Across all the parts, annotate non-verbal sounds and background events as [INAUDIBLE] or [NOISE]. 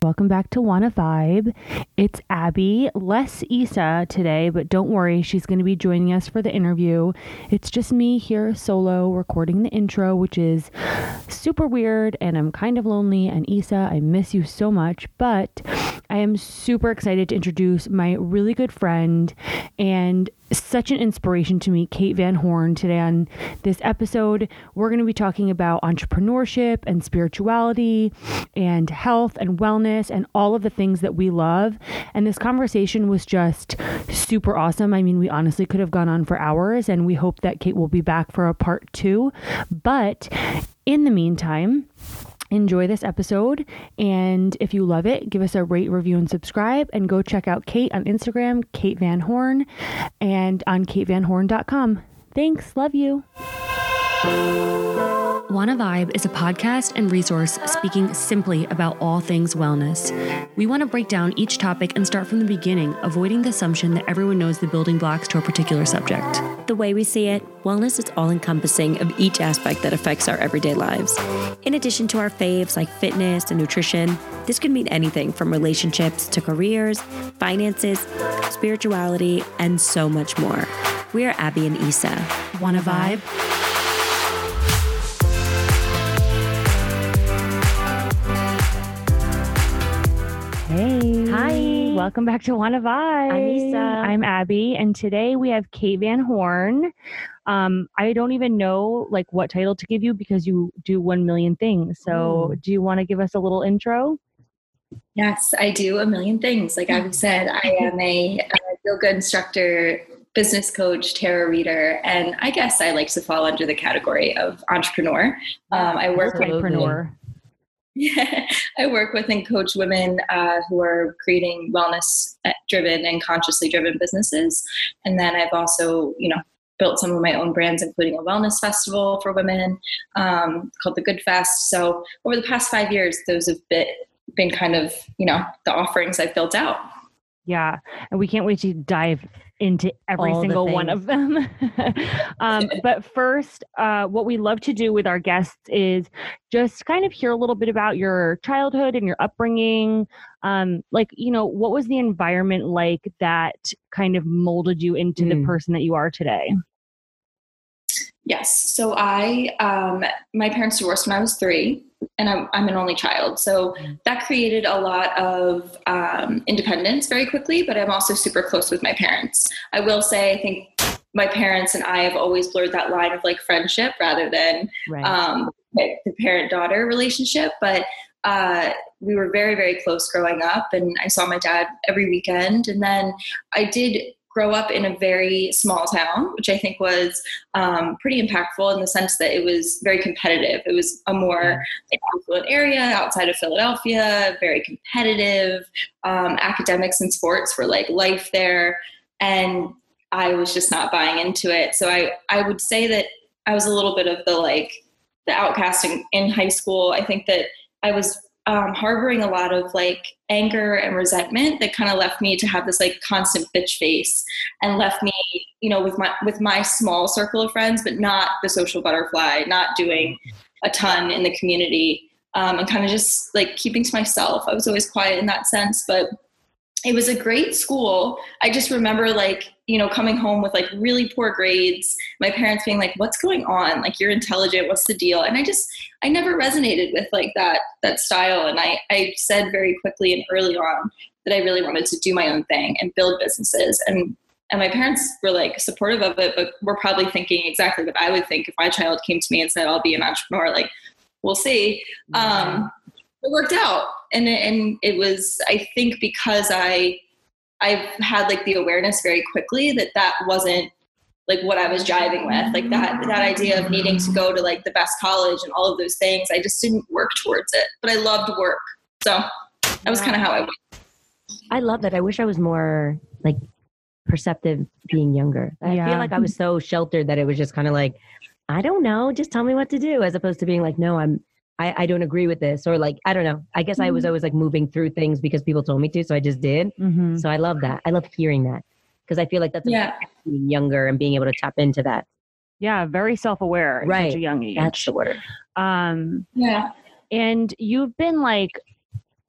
Welcome back to Wanna Vibe. It's Abby, less Isa today, but don't worry, she's going to be joining us for the interview. It's just me here solo recording the intro, which is super weird and I'm kind of lonely. And Isa, I miss you so much, but I am super excited to introduce my really good friend and such an inspiration to me, Kate Van Horn, today on this episode. We're going to be talking about entrepreneurship and spirituality and health and wellness and all of the things that we love. And this conversation was just super awesome. I mean, we honestly could have gone on for hours, and we hope that Kate will be back for a part two. But in the meantime, enjoy this episode. And if you love it, give us a rate, review, and subscribe. And go check out Kate on Instagram, Kate Van Horn, and on katevanhorn.com. Thanks. Love you. Wanna Vibe is a podcast and resource speaking simply about all things wellness. We want to break down each topic and start from the beginning, avoiding the assumption that everyone knows the building blocks to a particular subject. The way we see it, wellness is all encompassing of each aspect that affects our everyday lives. In addition to our faves like fitness and nutrition, this could mean anything from relationships to careers, finances, spirituality, and so much more. We are Abby and Isa. Wanna Vibe? Hey. Hi. Welcome back to Wanna Vibe. I'm Isa. I'm Abby, and today we have Kate Van Horn. Um, I don't even know like what title to give you because you do one million things. So, do you want to give us a little intro? Yes, I do a million things. Like Abby said, I am a, a yoga instructor, business coach, tarot reader, and I guess I like to fall under the category of entrepreneur. Um, I work with Entrepreneur. Yeah, I work with and coach women uh, who are creating wellness driven and consciously driven businesses. And then I've also, you know, built some of my own brands, including a wellness festival for women um, called the Good Fest. So over the past five years, those have been, been kind of, you know, the offerings I've built out. Yeah, and we can't wait to dive into every All single one of them. [LAUGHS] um, [LAUGHS] but first, uh, what we love to do with our guests is just kind of hear a little bit about your childhood and your upbringing. Um, like, you know, what was the environment like that kind of molded you into the Mm. person that you are today? Yes. So I, um, my parents divorced when I was three, and I'm, I'm an only child. So that created a lot of um, independence very quickly, but I'm also super close with my parents. I will say, I think my parents and I have always blurred that line of like friendship rather than Right. um, the parent daughter relationship. But uh, we were very, very close growing up, and I saw my dad every weekend. And then I did grow up in a very small town, which I think was um, pretty impactful in the sense that it was very competitive. It was a more affluent area outside of Philadelphia, very competitive. Um, academics and sports were like life there. And I was just not buying into it. So I, I would say that I was a little bit of the like the outcast in, in high school. I think that I was um, harboring a lot of like anger and resentment that kind of left me to have this like constant bitch face and left me, you know, with my with my small circle of friends, but not the social butterfly, not doing a ton in the community, um, and kind of just like keeping to myself. I was always quiet in that sense, but it was a great school. I just remember like, you know, coming home with like really poor grades, my parents being like, what's going on? Like you're intelligent, what's the deal? And I just I never resonated with like that that style. And I, I said very quickly and early on that I really wanted to do my own thing and build businesses. And and my parents were like supportive of it, but were probably thinking exactly what I would think if my child came to me and said, I'll be an entrepreneur. Like, we'll see. Um, it worked out. And it, and it was i think because i i've had like the awareness very quickly that that wasn't like what i was driving with. Like that that idea of needing to go to like the best college and all of those things i just didn't work towards it. But i loved work. So that was kind of how i went. I love that. I wish I was more like perceptive being younger. I Yeah. feel like I was so sheltered that it was just kind of like, I don't know, just tell me what to do, as opposed to being like, no, I'm, I, I don't agree with this, or like, I don't know. I guess I was always like moving through things because people told me to, so I just did. Mm-hmm. So I love that. I love hearing that because I feel like that's a yeah being younger and being able to tap into that. Yeah, very self aware Right. such a young age. That's the word. Um, yeah and you've been like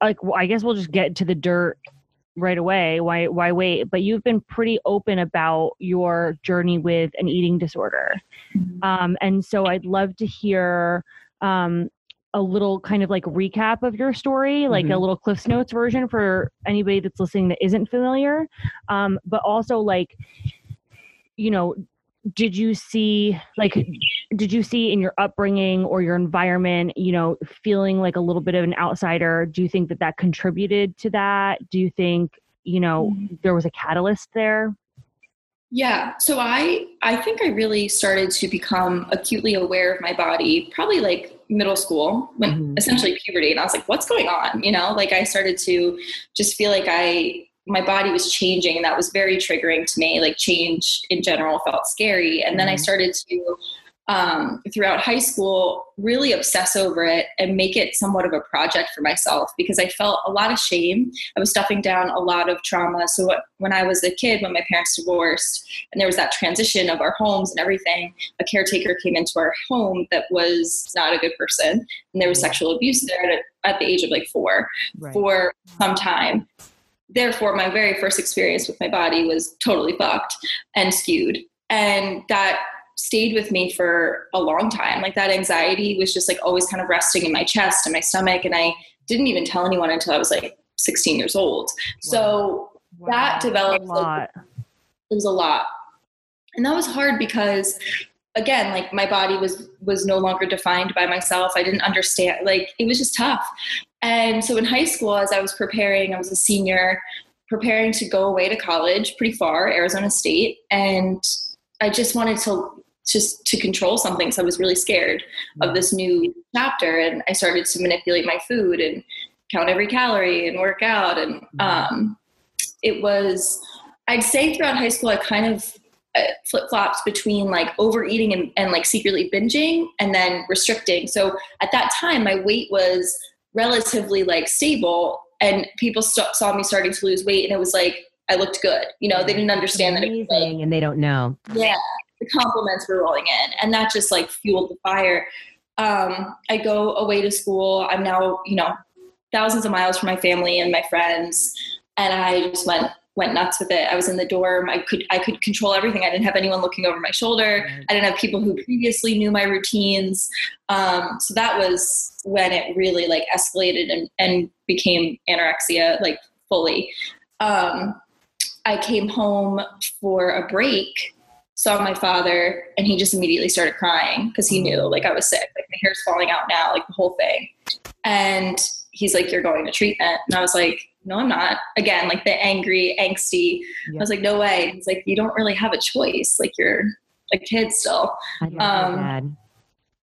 like well, I guess we'll just get to the dirt right away. Why why wait? But you've been pretty open about your journey with an eating disorder. Mm-hmm. Um, and so I'd love to hear um, a little kind of like recap of your story, like mm-hmm. a little Cliff's Notes version for anybody that's listening that isn't familiar. Um, but also like, you know, did you see like did you see in your upbringing or your environment you know feeling like a little bit of an outsider do you think that that contributed to that do you think you know mm-hmm. there was a catalyst there yeah so i i think i really started to become acutely aware of my body probably like middle school when mm-hmm. essentially puberty and i was like what's going on you know like i started to just feel like i my body was changing and that was very triggering to me like change in general felt scary and then i mm-hmm. started to um, throughout high school really obsess over it and make it somewhat of a project for myself because i felt a lot of shame i was stuffing down a lot of trauma so what, when i was a kid when my parents divorced and there was that transition of our homes and everything a caretaker came into our home that was not a good person and there was mm-hmm. sexual abuse there at, at the age of like four right. for some time therefore my very first experience with my body was totally fucked and skewed and that stayed with me for a long time like that anxiety was just like always kind of resting in my chest and my stomach and i didn't even tell anyone until i was like 16 years old wow. so wow. that developed a like, it was a lot and that was hard because again like my body was was no longer defined by myself i didn't understand like it was just tough and so in high school, as I was preparing, I was a senior, preparing to go away to college pretty far, Arizona State. And I just wanted to just to control something. So I was really scared of this new chapter. And I started to manipulate my food and count every calorie and work out. And mm-hmm. um, it was, I'd say throughout high school, I kind of uh, flip flops between like overeating and, and like secretly binging and then restricting. So at that time, my weight was relatively like stable and people st- saw me starting to lose weight and it was like I looked good. You know, they didn't understand that it was like, and they don't know. Yeah. The compliments were rolling in and that just like fueled the fire. Um, I go away to school. I'm now, you know, thousands of miles from my family and my friends. And I just went went nuts with it. I was in the dorm. I could I could control everything. I didn't have anyone looking over my shoulder. I didn't have people who previously knew my routines. Um, so that was when it really like escalated and, and became anorexia like fully. Um, I came home for a break, saw my father, and he just immediately started crying because he knew like I was sick. Like my hair's falling out now, like the whole thing. And he's like, You're going to treatment. And I was like, no, I'm not. Again, like the angry, angsty. I was like, no way. He's like, you don't really have a choice. Like you're a kid still. Um,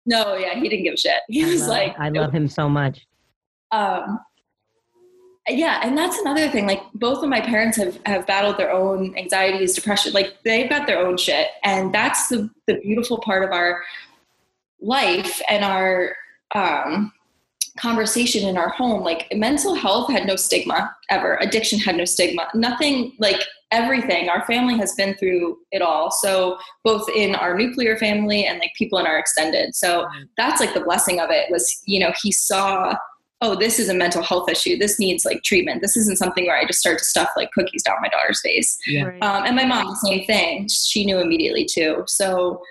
no, yeah, he didn't give a shit. [LAUGHS] He I was love, like, I love him so much. Um, yeah, and that's another thing. Like both of my parents have have battled their own anxieties, depression. Like they've got their own shit, and that's the the beautiful part of our life and our um conversation in our home like mental health had no stigma ever addiction had no stigma nothing like everything our family has been through it all so both in our nuclear family and like people in our extended so that's like the blessing of it was you know he saw oh this is a mental health issue this needs like treatment this isn't something where i just start to stuff like cookies down my daughter's face yeah. um, and my mom the same thing she knew immediately too so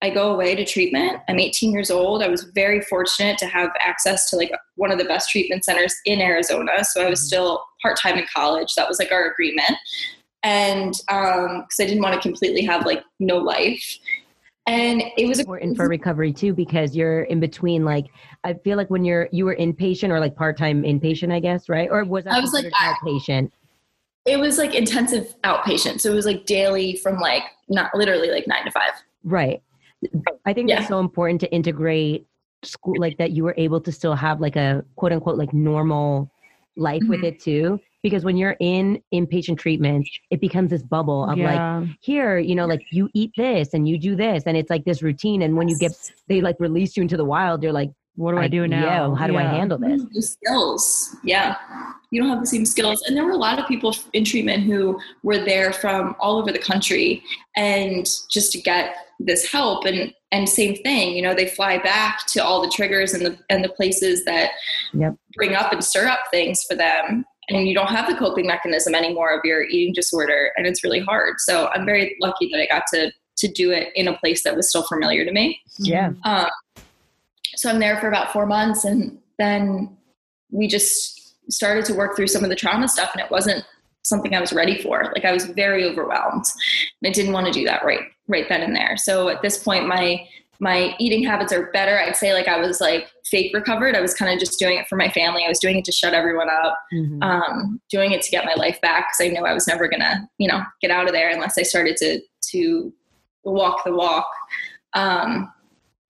I go away to treatment. I'm 18 years old. I was very fortunate to have access to like one of the best treatment centers in Arizona. So I was mm-hmm. still part time in college. That was like our agreement. And um, because I didn't want to completely have like no life. And it was important for recovery too, because you're in between. Like, I feel like when you're you were inpatient or like part time inpatient, I guess, right? Or was I was like outpatient? It was like intensive outpatient, so it was like daily from like not literally like nine to five. Right. I think yeah. that's so important to integrate school like that you were able to still have like a quote unquote like normal life mm-hmm. with it too because when you're in inpatient treatment it becomes this bubble of yeah. like here you know like you eat this and you do this and it's like this routine and when you get they like release you into the wild you're like what do I, I do now? Yeah, how do yeah. I handle this? Mm-hmm. The skills. Yeah. You don't have the same skills. And there were a lot of people in treatment who were there from all over the country and just to get this help. And and same thing you know they fly back to all the triggers and the and the places that yep. bring up and stir up things for them and you don't have the coping mechanism anymore of your eating disorder and it's really hard. So i'm very lucky that i got to to do it in a place that was still familiar to me. Yeah. Um, so i'm there for about four months and then we just started to work through some of the trauma stuff and it wasn't something i was ready for. Like i was very overwhelmed and i didn't want to do that right right then and there. So at this point my my eating habits are better. I'd say like I was like fake recovered. I was kind of just doing it for my family. I was doing it to shut everyone up, mm-hmm. um, doing it to get my life back because I knew I was never gonna, you know, get out of there unless I started to to walk the walk. Um,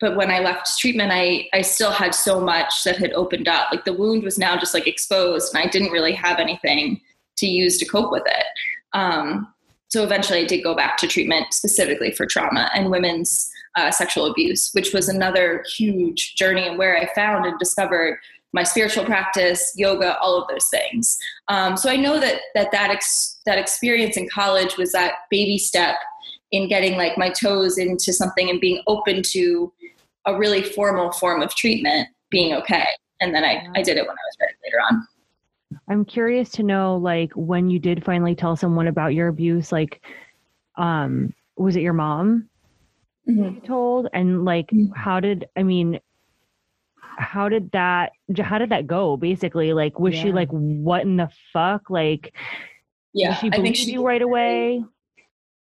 but when I left treatment, I I still had so much that had opened up. Like the wound was now just like exposed, and I didn't really have anything to use to cope with it. Um, so eventually, I did go back to treatment specifically for trauma and women's uh, sexual abuse, which was another huge journey and where I found and discovered my spiritual practice, yoga, all of those things. Um, so I know that that that, ex- that experience in college was that baby step in getting like my toes into something and being open to a really formal form of treatment being okay. And then I, I did it when I was ready later on. I'm curious to know like when you did finally tell someone about your abuse, like um was it your mom mm-hmm. told and like mm-hmm. how did i mean how did that how did that go basically like was yeah. she like what in the fuck like yeah she believe she you right away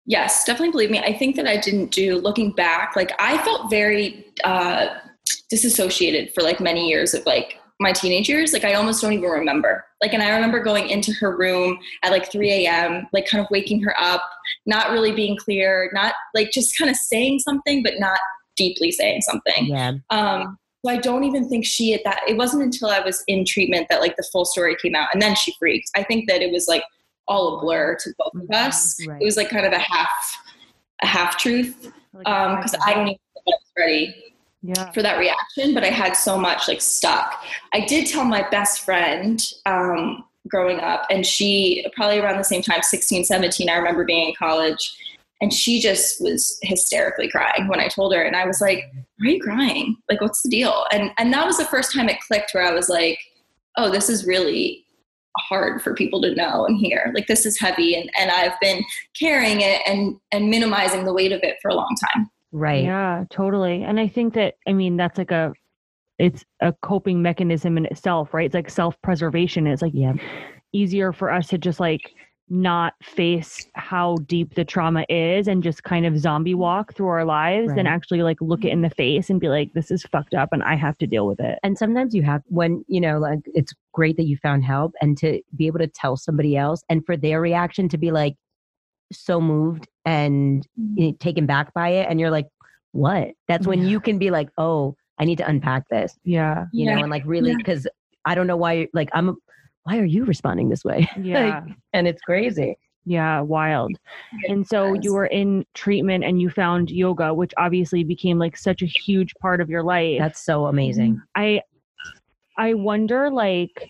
yes definitely believe me i think that i didn't do looking back like i felt very uh disassociated for like many years of like my teenage years, like I almost don't even remember. Like, and I remember going into her room at like 3 a.m., like kind of waking her up, not really being clear, not like just kind of saying something, but not deeply saying something. Yeah. Um, so I don't even think she at that. It wasn't until I was in treatment that like the full story came out, and then she freaked. I think that it was like all a blur to both of mm-hmm. us. Right. It was like kind of a half, a half truth, because um, I don't even think I was ready yeah. for that reaction, but I had so much like stuck. I did tell my best friend um, growing up, and she probably around the same time, 16, 17, I remember being in college, and she just was hysterically crying when I told her. And I was like, Why are you crying? Like, what's the deal? And and that was the first time it clicked where I was like, Oh, this is really hard for people to know and hear. Like this is heavy and, and I've been carrying it and and minimizing the weight of it for a long time. Right. Yeah, totally. And I think that, I mean, that's like a, it's a coping mechanism in itself, right? It's like self preservation. It's like yeah. easier for us to just like not face how deep the trauma is and just kind of zombie walk through our lives right. than actually like look it in the face and be like, this is fucked up and I have to deal with it. And sometimes you have, when, you know, like it's great that you found help and to be able to tell somebody else and for their reaction to be like, so moved and mm-hmm. taken back by it and you're like what? That's when you can be like oh i need to unpack this yeah. you yeah. know and like really because yeah. i don't know why like i'm why are you responding this way? [LAUGHS] Yeah. like, and it's crazy. Yeah wild. And so you were in treatment and you found yoga which obviously became like such a huge part of your life. That's so amazing. I i wonder like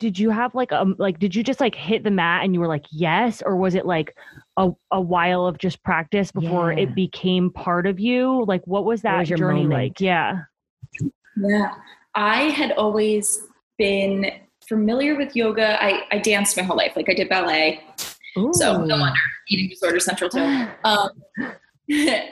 did you have like a like did you just like hit the mat and you were like yes or was it like a, a while of just practice before yeah. it became part of you? Like what was that what was journey moment? like? Yeah. Yeah. I had always been familiar with yoga. I i danced my whole life. Like i did ballet. Ooh. so no wonder eating disorder central too um, [LAUGHS]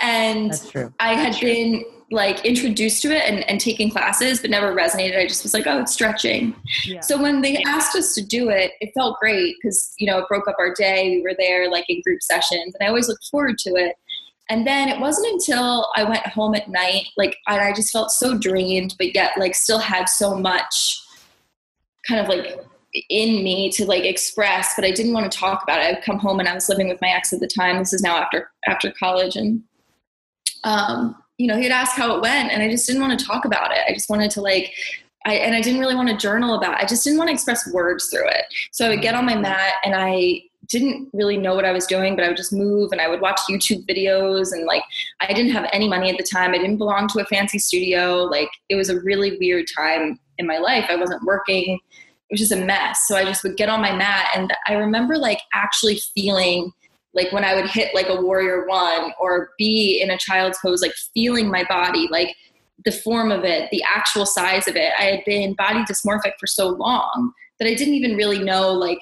and i had been like introduced to it and, and taking classes, but never resonated. I just was like, oh, it's stretching. Yeah. So when they asked us to do it, it felt great because, you know, it broke up our day. We were there like in group sessions and I always looked forward to it. And then it wasn't until I went home at night, like I, I just felt so drained, but yet like still had so much kind of like in me to like express, but I didn't want to talk about it. I'd come home and I was living with my ex at the time. This is now after after college and um you know, he'd ask how it went and I just didn't want to talk about it. I just wanted to like I, and I didn't really want to journal about it. I just didn't want to express words through it. So I would get on my mat and I didn't really know what I was doing, but I would just move and I would watch YouTube videos and like I didn't have any money at the time. I didn't belong to a fancy studio. Like it was a really weird time in my life. I wasn't working. It was just a mess. So I just would get on my mat and I remember like actually feeling like when I would hit like a warrior one or be in a child's pose, like feeling my body, like the form of it, the actual size of it. I had been body dysmorphic for so long that I didn't even really know like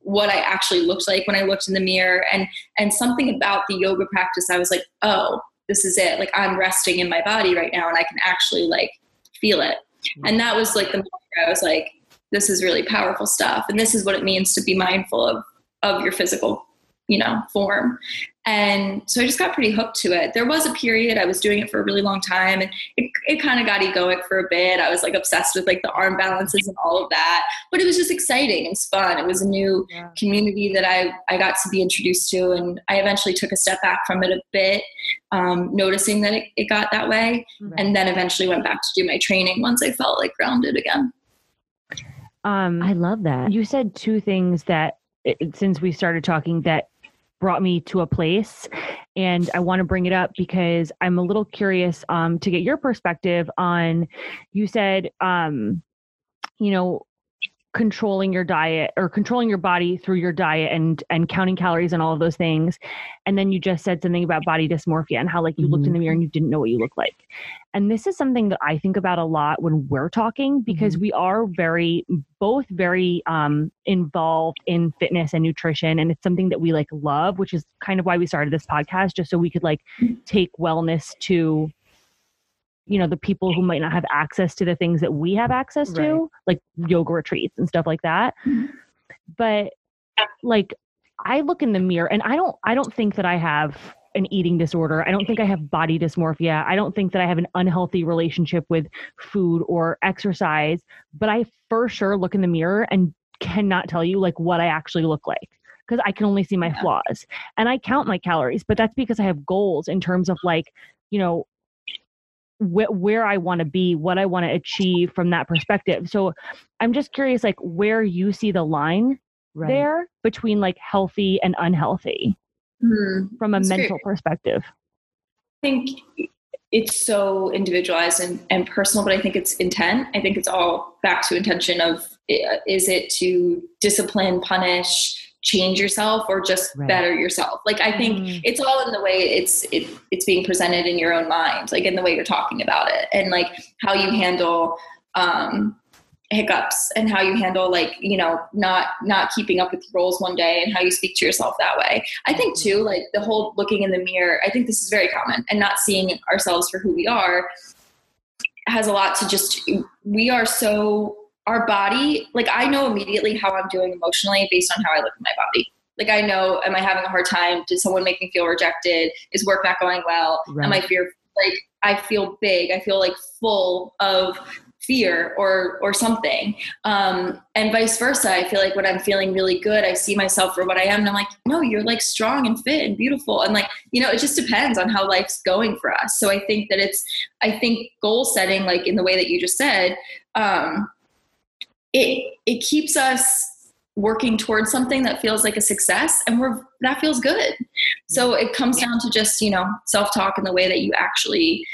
what I actually looked like when I looked in the mirror and and something about the yoga practice I was like, "Oh, this is it. Like I'm resting in my body right now and I can actually like feel it." And that was like the moment I was like, this is really powerful stuff and this is what it means to be mindful of of your physical you know form and so i just got pretty hooked to it there was a period i was doing it for a really long time and it, it kind of got egoic for a bit i was like obsessed with like the arm balances and all of that but it was just exciting and fun it was a new yeah. community that i i got to be introduced to and i eventually took a step back from it a bit um, noticing that it, it got that way right. and then eventually went back to do my training once i felt like grounded again um, I love that. You said two things that since we started talking that brought me to a place and i want to bring it up because i'm a little curious um, to get your perspective on you said um, you know controlling your diet or controlling your body through your diet and and counting calories and all of those things and then you just said something about body dysmorphia and how like you mm-hmm. looked in the mirror and you didn't know what you looked like and this is something that i think about a lot when we're talking because mm-hmm. we are very both very um, involved in fitness and nutrition and it's something that we like love which is kind of why we started this podcast just so we could like take wellness to you know the people who might not have access to the things that we have access to right. like yoga retreats and stuff like that mm-hmm. but like i look in the mirror and i don't i don't think that i have an eating disorder i don't think i have body dysmorphia i don't think that i have an unhealthy relationship with food or exercise but i for sure look in the mirror and cannot tell you like what i actually look like because I can only see my yeah. flaws. And I count my calories, but that's because I have goals in terms of like, you know, wh- where I want to be, what I want to achieve from that perspective. So I'm just curious, like where you see the line right. there between like healthy and unhealthy mm-hmm. from a That's mental great. perspective. I think it's so individualized and, and personal, but I think it's intent. I think it's all back to intention of is it to discipline, punish, change yourself or just right. better yourself like i think mm. it's all in the way it's it, it's being presented in your own mind like in the way you're talking about it and like how you handle um hiccups and how you handle like you know not not keeping up with roles one day and how you speak to yourself that way i think mm-hmm. too like the whole looking in the mirror i think this is very common and not seeing ourselves for who we are has a lot to just we are so our body, like I know immediately how I'm doing emotionally based on how I look at my body. Like I know, am I having a hard time? Did someone make me feel rejected? Is work not going well? Right. Am I fear like I feel big? I feel like full of fear or or something um, and vice versa i feel like when i'm feeling really good i see myself for what i am and i'm like no you're like strong and fit and beautiful and like you know it just depends on how life's going for us so i think that it's i think goal setting like in the way that you just said um, it it keeps us working towards something that feels like a success and we're that feels good. So it comes down to just you know self-talk and the way that you actually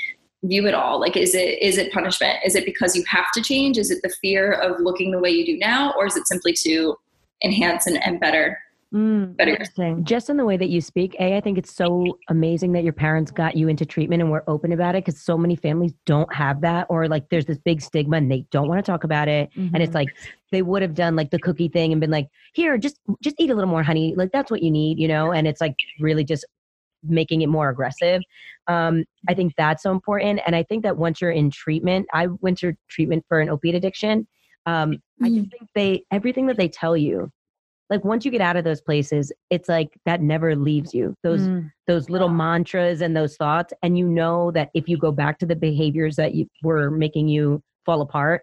view it all. Like is it is it punishment? Is it because you have to change? Is it the fear of looking the way you do now? Or is it simply to enhance and, and better Mm, interesting. Just in the way that you speak, A, I think it's so amazing that your parents got you into treatment and were open about it because so many families don't have that, or like there's this big stigma and they don't want to talk about it. Mm-hmm. And it's mm-hmm. like they would have done like the cookie thing and been like, here, just just eat a little more honey. Like that's what you need, you know? And it's like really just making it more aggressive. Um, I think that's so important. And I think that once you're in treatment, I went to treatment for an opiate addiction. Um, mm-hmm. I just think they everything that they tell you like once you get out of those places it's like that never leaves you those mm. those little mantras and those thoughts and you know that if you go back to the behaviors that you were making you fall apart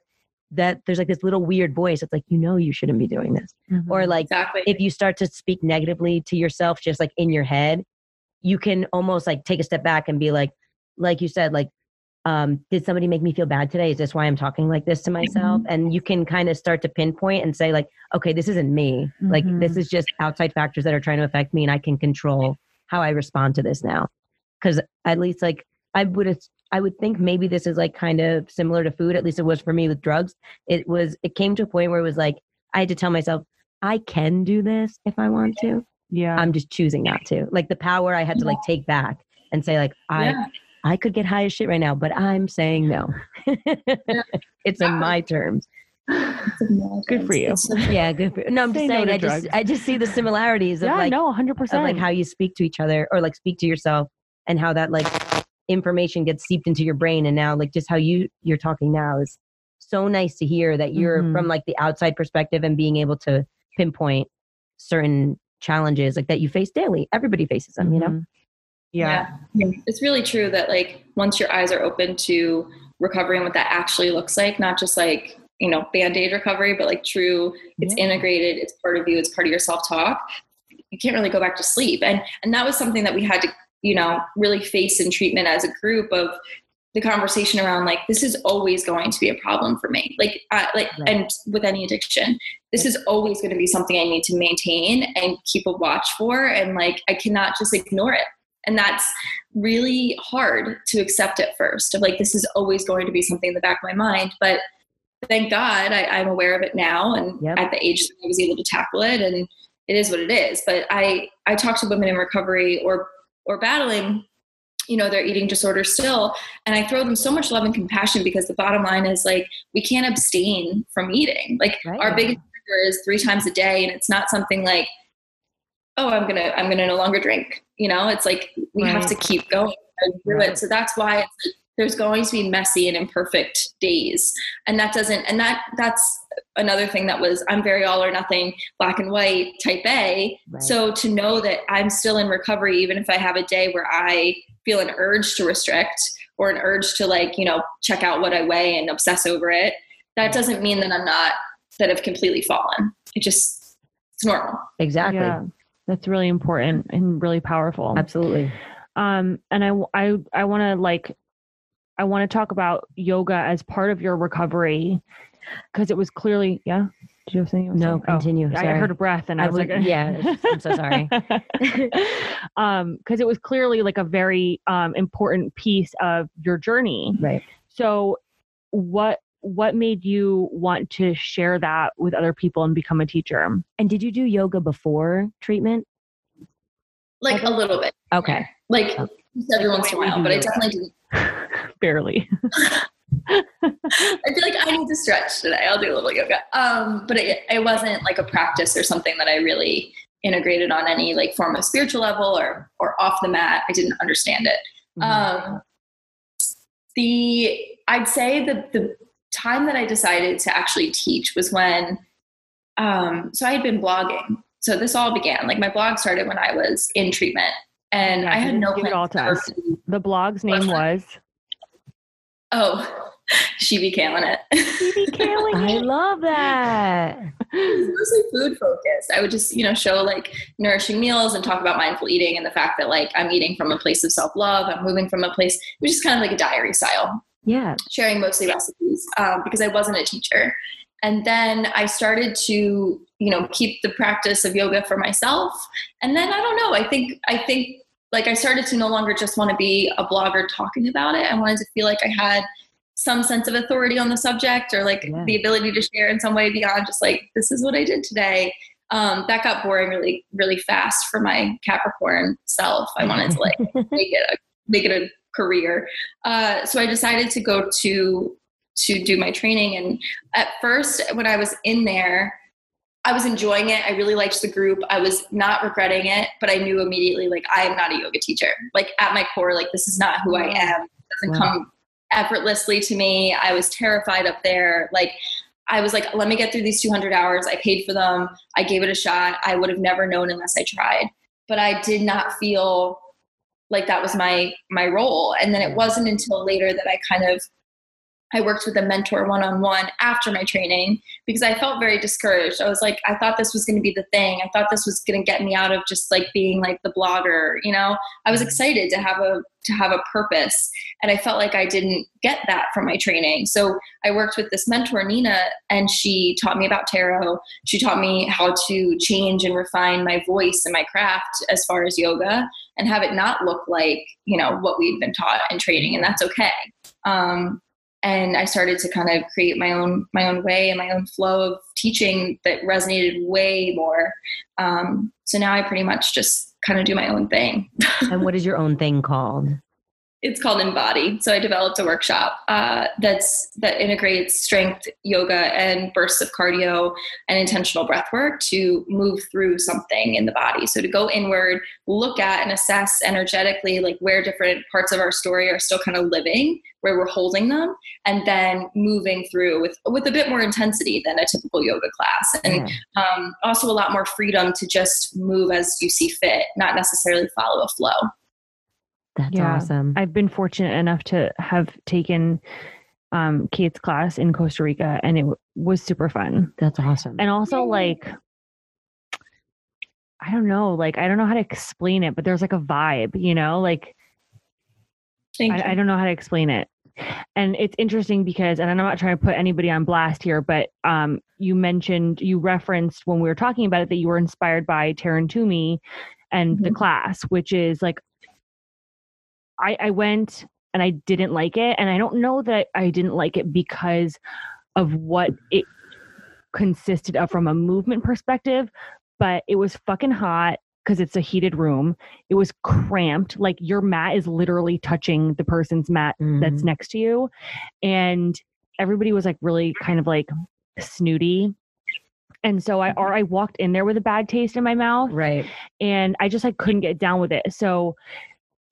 that there's like this little weird voice it's like you know you shouldn't be doing this mm-hmm. or like exactly. if you start to speak negatively to yourself just like in your head you can almost like take a step back and be like like you said like um, did somebody make me feel bad today? Is this why I'm talking like this to myself? Mm-hmm. And you can kind of start to pinpoint and say, like, okay, this isn't me. Mm-hmm. Like, this mm-hmm. is just outside factors that are trying to affect me, and I can control how I respond to this now. Because at least, like, I would I would think maybe this is like kind of similar to food. At least it was for me with drugs. It was. It came to a point where it was like I had to tell myself, I can do this if I want to. Yeah. I'm just choosing not to. Like the power I had to like take back and say like I Yeah. I could get high as shit right now, but I'm saying no. [LAUGHS] it's in my terms. Good for you. [LAUGHS] Yeah, good. For, you. no, I'm just saying. to I just. I just see the similarities of yeah, like no, 100%. of like how you speak to each other or like speak to yourself and how that like information gets seeped into your brain and now like just how you you're talking now is so nice to hear that you're Mhm. from like the outside perspective and being able to pinpoint certain challenges like that you face daily everybody faces them you know Mhm. Yeah. Yeah. It's really true that like once your eyes are open to recovery and what that actually looks like, not just like, you know, band-aid recovery, but like true, it's Yeah. integrated, it's part of you, it's part of your self-talk. You can't really go back to sleep. And and that was something that we had to, you know, really face in treatment as a group of the conversation around like this is always going to be a problem for me like uh, like Right. and with any addiction this is always going to be something i need to maintain and keep a watch for and like i cannot just ignore it and that's really hard to accept at first of like this is always going to be something in the back of my mind but thank god I, i'm aware of it now and Yep. at the age that i was able to tackle it and it is what it is but i i talk to women in recovery or or battling you know their eating disorder still and i throw them so much love and compassion because the bottom line is like we can't abstain from eating like Right. our biggest trigger is three times a day and it's not something like oh i'm gonna i'm gonna no longer drink you know? It's like we have to keep going and do Right. it so that's why it's like, there's going to be messy and imperfect days. And that doesn't and that that's another thing that was i'm very all or nothing black and white type a. Right. so to know that i'm still in recovery even if i have a day where i feel an urge to restrict or an urge to like you know check out what i weigh and obsess over it that doesn't mean that i'm not that i've completely fallen. It just it's normal. Exactly. Yeah. That's really important and really powerful. absolutely Um, and I, I, I want to like, I want to talk about yoga as part of your recovery because it was clearly, yeah. Did you have something? No, saying? Oh, continue. I- I heard a breath and I, I was would- like, yeah, [LAUGHS] I'm so sorry. [LAUGHS] um, because it was clearly like a very um important piece of your journey. right So, what what made you want to share that with other people and become a teacher? and did you do yoga before treatment like a little bit okay like just every once in a while but i definitely didn't [LAUGHS] Barely. [LAUGHS] [LAUGHS] I feel like I need to stretch today. I'll do a little yoga. Um, but it, it wasn't like a practice or something that I really integrated on any like form of spiritual level or or off the mat. I didn't understand it. Mm-hmm. Um, the I'd say the the time that I decided to actually teach was when um, so I had been blogging. So this all began like my blog started when I was in treatment, and Yeah, I had no it plan all to us. The blog's name was Oh, [LAUGHS] she be killing it. She be caling [LAUGHS] i love that It's mostly food focused. I would just, you know, show like nourishing meals and talk about mindful eating and the fact that like I'm eating from a place of self love. I'm moving from a place, it was just kind of like a diary style, yeah sharing mostly recipes um, because I wasn't a teacher. And then I started to, you know, keep the practice of yoga for myself. And then I don't know, I think, I think like I started to no longer just want to be a blogger talking about it. I wanted to feel like I had some sense of authority on the subject or like Yeah. the ability to share in some way beyond just like this is what I did today. Um, that got boring really, really fast for my Capricorn self. I wanted to like [LAUGHS] make it a make it a career. Uh, so I decided to go to to do my training. And at first, when I was in there, I was enjoying it. I really liked the group. I was not regretting it, but I knew immediately like I am not a yoga teacher. Like at my core, like this is not who I am. It doesn't Wow. come effortlessly to me. I was terrified up there. Like I was like, let me get through these 200 hours. I paid for them. I gave it a shot. I would have never known unless I tried. But I did not feel like that was my my role. And then it mm. wasn't until later that I kind of I worked with a mentor one on one after my training because I felt very discouraged. I was like, I thought this was going to be the thing. I thought this was going to get me out of just like being like the blogger, you know. I was excited to have a to have a purpose, and I felt like I didn't get that from my training. So I worked with this mentor, Nina, and she taught me about tarot. She taught me how to change and refine my voice and my craft as far as yoga, and have it not look like you know what we've been taught in training, and that's okay. Um, and I started to kind of create my own my own way and my own flow of teaching that resonated way more. Um, so now I pretty much just kind of do my own thing. [LAUGHS] and what is your own thing called? it's called Embody. So I developed a workshop uh, that's that integrates strength yoga and bursts of cardio and intentional breath work to move through something in the body. So to go inward, look at and assess energetically like where different parts of our story are still kind of living, where we're holding them, and then moving through with with a bit more intensity than a typical yoga class, and yeah. um, also a lot more freedom to just move as you see fit, not necessarily follow a flow. That's yeah, awesome. I've been fortunate enough to have taken um, Kate's class in Costa Rica and it w- was super fun. That's awesome. And also, like, I don't know, like, I don't know how to explain it, but there's like a vibe, you know, like, I, I don't know how to explain it. And it's interesting because, and I'm not trying to put anybody on blast here, but um, you mentioned, you referenced when we were talking about it that you were inspired by Taryn Toomey and mm-hmm. the class, which is like I, I went and I didn't like it. And I don't know that I didn't like it because of what it consisted of from a movement perspective, but it was fucking hot because it's a heated room. It was cramped. Like your mat is literally touching the person's mat mm. that's mm-hmm. next to you. And everybody was like really kind of like snooty. And so I or I walked in there with a bad taste in my mouth. Right. And I just like couldn't get down with it. So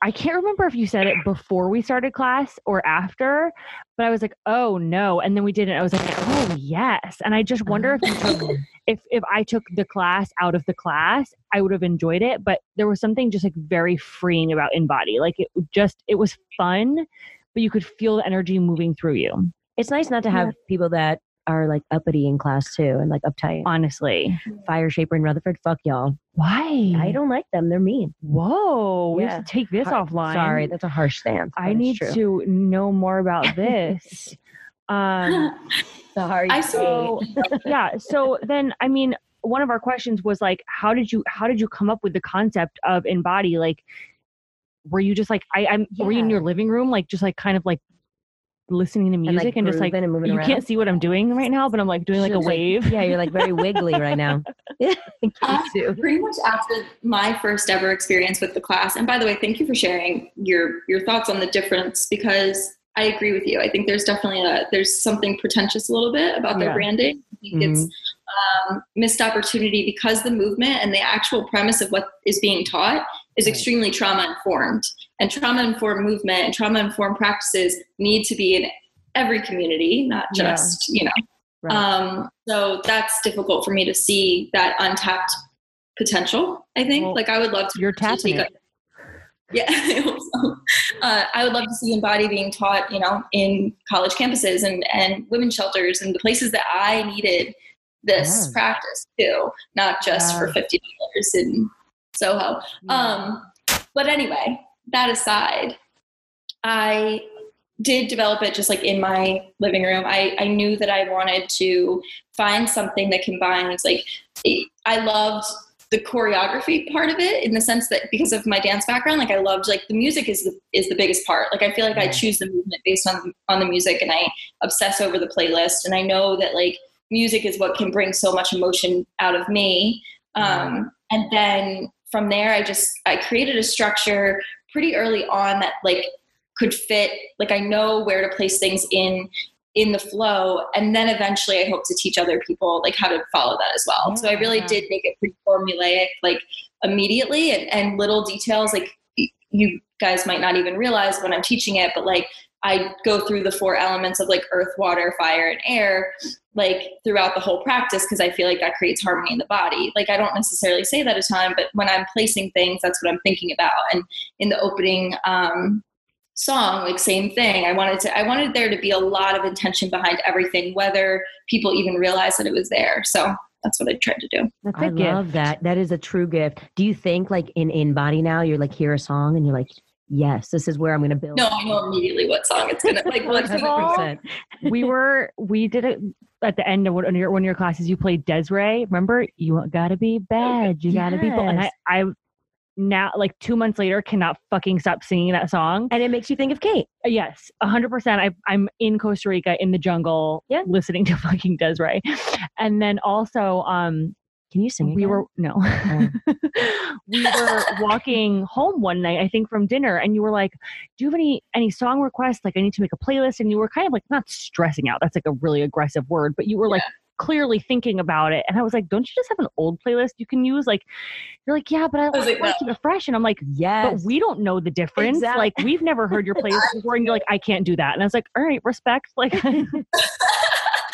I can't remember if you said it before we started class or after, but I was like, "Oh no!" And then we did it. I was like, "Oh yes!" And I just wonder if took, oh. if if I took the class out of the class, I would have enjoyed it. But there was something just like very freeing about Embody. Like it just it was fun, but you could feel the energy moving through you. It's nice not to have yeah. people that are like uppity in class too and like uptight. Honestly. Fire Shaper in Rutherford, fuck y'all. Why? I don't like them. They're mean. Whoa. Yeah. We have to take this Har- offline. Sorry, that's a harsh stance. I need to know more about [LAUGHS] this. um [LAUGHS] sorry. I so [LAUGHS] yeah. So then I mean one of our questions was like how did you how did you come up with the concept of embody like were you just like I, I'm yeah. were you in your living room like just like kind of like listening to music and, like, and just like and you around. can't see what I'm doing right now, but I'm like doing like a wave. yeah, you're like very wiggly right now. [LAUGHS] [LAUGHS] Yeah, uh, pretty much after my first ever experience with the class. And by the way, thank you for sharing your your thoughts on the difference because I agree with you. I think there's definitely a there's something pretentious a little bit about their yeah. branding. I think mm-hmm. it's um, missed opportunity because the movement and the actual premise of what is being taught is right. extremely trauma informed. And trauma informed movement and trauma informed practices need to be in every community, not just, yeah. you know. Right. Um, so that's difficult for me to see that untapped potential, I think. Well, like I would love to you're tapping it. yeah, [LAUGHS] I, uh, I would love to see Embody being taught, you know, in college campuses and, and women's shelters and the places that I needed this yeah. practice too, not just yeah. for fifty dollars in Soho. Um, but anyway, that aside, I did develop it just like in my living room. I, I knew that I wanted to find something that combines like I loved the choreography part of it in the sense that because of my dance background, like I loved like the music is the is the biggest part. Like I feel like I choose the movement based on on the music and I obsess over the playlist and I know that like music is what can bring so much emotion out of me. Um, and then from there, I just I created a structure pretty early on that like could fit. Like I know where to place things in in the flow, and then eventually I hope to teach other people like how to follow that as well. Yeah. So I really did make it pretty formulaic, like immediately, and, and little details like you guys might not even realize when I'm teaching it, but like I go through the four elements of like earth, water, fire, and air, like throughout the whole practice, because I feel like that creates harmony in the body. Like I don't necessarily say that a time, but when I'm placing things, that's what I'm thinking about. And in the opening um, song, like same thing. I wanted to, I wanted there to be a lot of intention behind everything, whether people even realize that it was there. So that's what I tried to do. I love that. That is a true gift. Do you think like in in body now, you're like hear a song and you're like, yes, this is where I'm going to build. No, I know immediately what song it's going to like. [LAUGHS] One hundred [LAUGHS] We were we did it at the end of one of your one of your classes. You played Des'ree. Remember, you got to be bad. You got to yes. be. And I I now like two months later cannot fucking stop singing that song and it makes you think of kate Uh, yes 100% I, i'm in costa rica in the jungle Yeah. listening to fucking Des'ree and then also um can you sing we again? were no. Oh. [LAUGHS] We were walking home one night i think from dinner and you were like do you have any any song requests? Like i need to make a playlist and you were kind of like not stressing out that's like a really aggressive word but you were like clearly thinking about it and i was like don't you just have an old playlist you can use? Like you're like yeah but i, was like, want to keep it fresh and i'm like yes. but we don't know the difference Exactly. like we've never heard your playlist before and you're like i can't do that and i was like all right respect like [LAUGHS] [LAUGHS]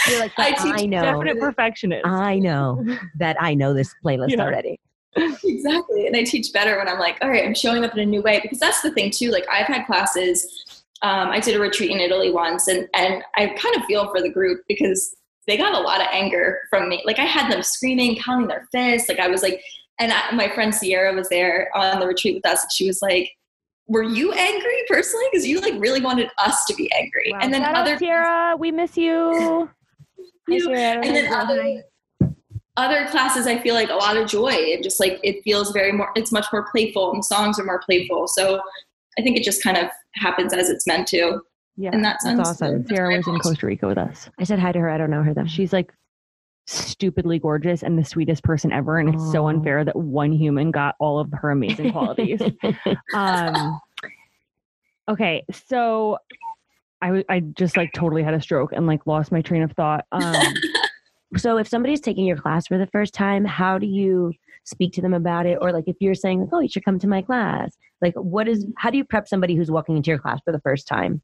You're like, I teach I know definite perfectionist i know [LAUGHS] that i know this playlist Yeah. already exactly and i teach better when i'm like all right i'm showing up in a new way because that's the thing too like i've had classes um, i did a retreat in italy once and and i kind of feel for the group because they got a lot of anger from me like i had them screaming pounding their fists like i was like and I, my friend sierra was there on the retreat with us and she was like were you angry personally because you like really wanted us to be angry Wow. and then Shout out, other Sierra, we miss you Hi, Sierra. and then other other classes i feel like a lot of joy and just like it feels very more it's much more playful and the songs are more playful so i think it just kind of happens as it's meant to yeah in that sense That's awesome. Sarah was in Costa Rica with us. i said hi to her i don't know her though She's like stupidly gorgeous and the sweetest person ever. And it's so unfair that one human got all of her amazing qualities. [LAUGHS] um, okay, so I, just like totally had a stroke and like lost my train of thought. [LAUGHS] Um, so if somebody's taking your class for the first time how do you speak to them about it? Or like if you're saying like oh you should come to my class like what is how do you prep somebody who's walking into your class for the first time?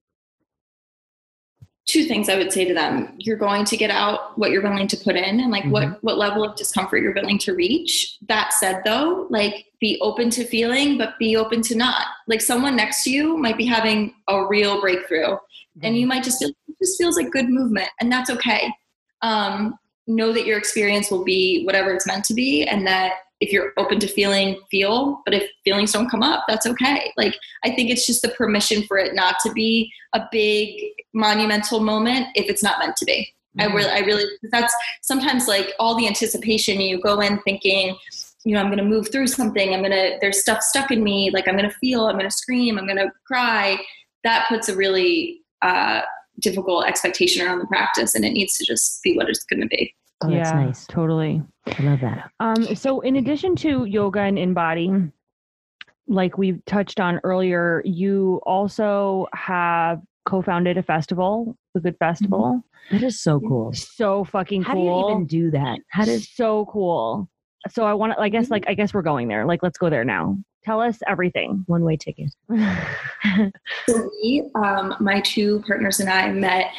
Two things i would say to them. You're going to get out what you're willing to put in and like what what level of discomfort you're willing to reach. That said though like be open to feeling but be open to not. Like someone next to you might be having a real breakthrough and you might just feel it just feels like good movement and that's okay. Um, know that your experience will be whatever it's meant to be and that if you're open to feeling feel but if feelings don't come up that's okay. Like i think it's just the permission for it not to be a big monumental moment if it's not meant to be. I really i really that's sometimes like all the anticipation you go in thinking you know i'm going to move through something. I'm going to there's stuff stuck in me. Like i'm going to feel i'm going to scream i'm going to cry. That puts a really uh, difficult expectation around the practice and it needs to just be what it's going to be oh that's yeah, nice Totally. i love that Um, so in addition to yoga and Embody, like we touched on earlier, you also have co-founded a festival, the Good Festival. that is so cool So fucking how do you cool. even do that how does so cool. So I want to, I guess, like, I guess we're going there. Like, let's go there now. Tell us everything. one way ticket [LAUGHS] So we, um, my two partners and I met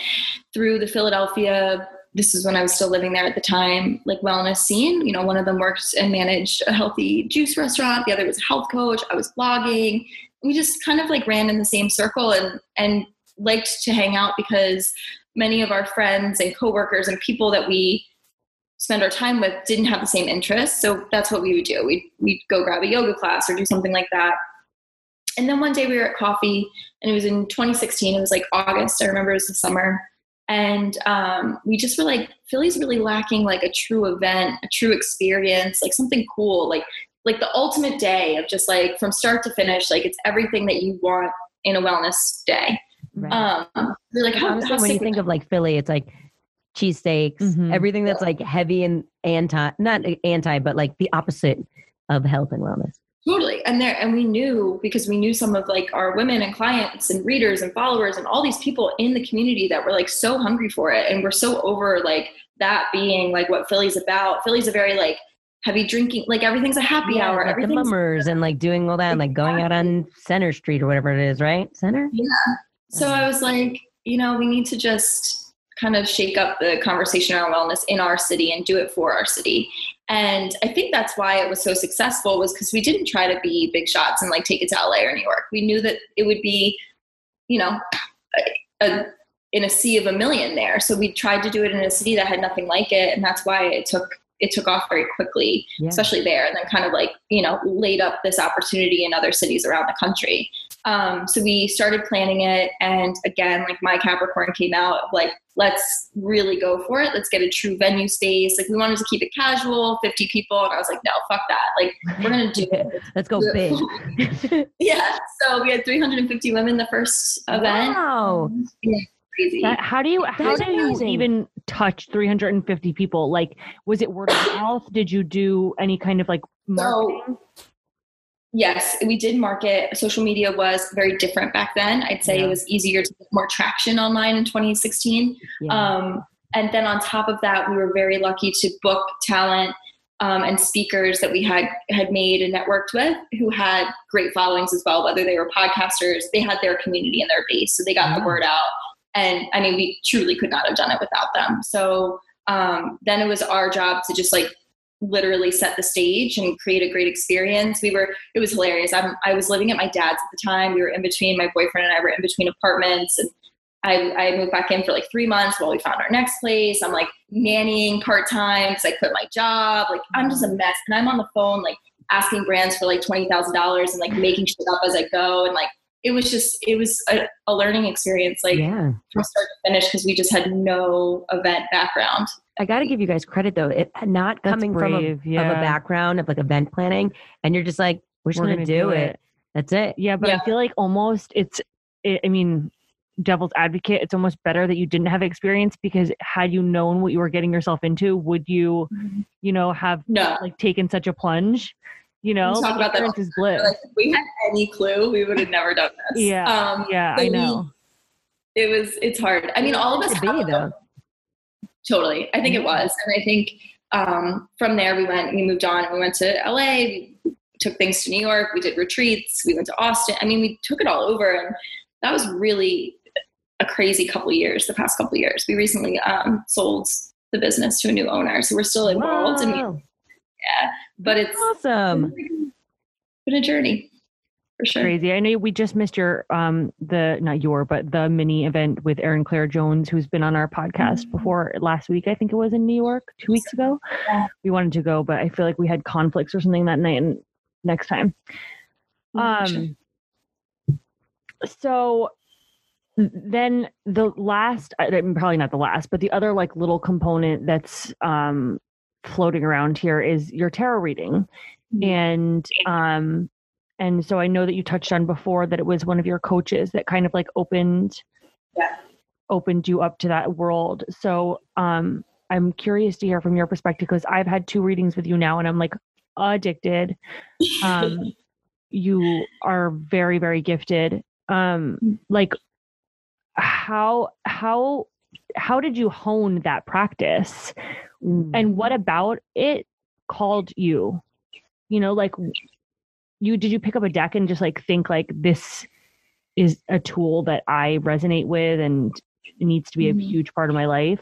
through the Philadelphia. This is when I was still living there at the time, like wellness scene. You know, one of them worked and managed a healthy juice restaurant. The other was a health coach. I was blogging. We just kind of like ran in the same circle and and liked to hang out because many of our friends and coworkers and people that we spend our time with didn't have the same interests. So that's what we would do. We'd, we'd go grab a yoga class or do something like that. And then one day we were at coffee and it was in 2016. It was like August. I remember it was the summer. And um, we just were like, Philly's really lacking like a true event, a true experience, like something cool, like like the ultimate day of just like from start to finish, like it's everything that you want in a wellness day. right. Um, like, how, honestly how when you think of like philly it's like cheesesteaks Mhm. everything that's like heavy and anti not anti but like the opposite of health and wellness Totally. And there and we knew because we knew some of like our women and clients and readers and followers and all these people in the community that were like so hungry for it and we're so over like that being like what Philly's about. Philly's a very like heavy drinking like everything's a happy Yeah, hour. like the Everything's bummers and like doing all that, and like going out on Center Street or whatever it is, right? Center. Yeah. So I was like, you know, we need to just kind of shake up the conversation around wellness in our city and do it for our city. And I think that's why it was so successful was because we didn't try to be big shots and like take it to LA or New York. We knew that it would be, you know, a, a, in a sea of a million there. So we tried to do it in a city that had nothing like it, and that's why it took it took off very quickly, Yeah. especially there, and then kind of like you know laid up this opportunity in other cities around the country. Um, so we started planning it, and again, like my Capricorn came out like let's really go for it. Let's get a true venue space. Like we wanted to keep it casual, 50 people. And I was like, no, fuck that. Like we're going to do [LAUGHS] it. Let's go [LAUGHS] big. yeah. So we had 350 women the first event. Wow. Yeah, crazy. That, how do you how do you even touch 350 people? Like, was it word of mouth? Did you do any kind of like marketing? Yes, we did market. Social media was very different back then. I'd say Yeah. it was easier to get more traction online in 2016. Yeah. Um, and then on top of that, we were very lucky to book talent um, and speakers that we had had made and networked with who had great followings as well. Whether they were podcasters, they had their community and their base, so they got Yeah. the word out. And I mean, we truly could not have done it without them. So um, then it was our job to just like literally set the stage and create a great experience. We were it was hilarious. I'm I was living at my dad's at the time. We were in between my boyfriend and I were in between apartments and I, I moved back in for like three months while we found our next place. I'm like nannying part time because I quit my job. Like I'm just a mess, and I'm on the phone like asking brands for like twenty thousand dollars and like making shit up as I go. And like it was just it was a, a learning experience, like yeah. from start to finish, because we just had no event background. I got to give you guys credit though. It not That's coming from a, brave, of a background of like event planning, and you're just like, we're just We're gonna, gonna do, do it. it. That's it. Yeah, but Yeah. I feel like almost it's. It, I mean, devil's advocate. It's almost better that you didn't have experience because had you known what you were getting yourself into, would you, mm-hmm. you know, have No, like taken such a plunge? You know, talk about that is bliss. like if we had any clue, we would have never done this. Yeah, um, yeah, I we- know. it was. It's hard. I mean, all of us be though. Totally. I think it was. And I think um, from there we went, we moved on and we went to LA, we took things to New York, we did retreats, we went to Austin. I mean, we took it all over and that was really a crazy couple of years, the past couple of years. We recently um, sold the business to a new owner. So we're still involved and we, Wow. but it's awesome. been a journey for sure. Crazy. I know we just missed your um the not your but the mini event with Erin Claire Jones, who's been on our podcast before last week. I think it was in New York two weeks ago. Yeah. We wanted to go, but I feel like we had conflicts or something that night. And next time. Mm. Um. So then the last, probably not the last, but the other like little component that's um floating around here is your tarot reading, Mhm. and um and so I know that you touched on before that it was one of your coaches that kind of like opened Yeah. opened you up to that world. So um I'm curious to hear from your perspective because I've had two readings with you now and I'm like addicted. Um [LAUGHS] you are very very gifted. Um like how how how did you hone that practice? And what about it called you you know like you did you pick up a deck and just like think like this is a tool that i resonate with and needs to be a Mhm. huge part of my life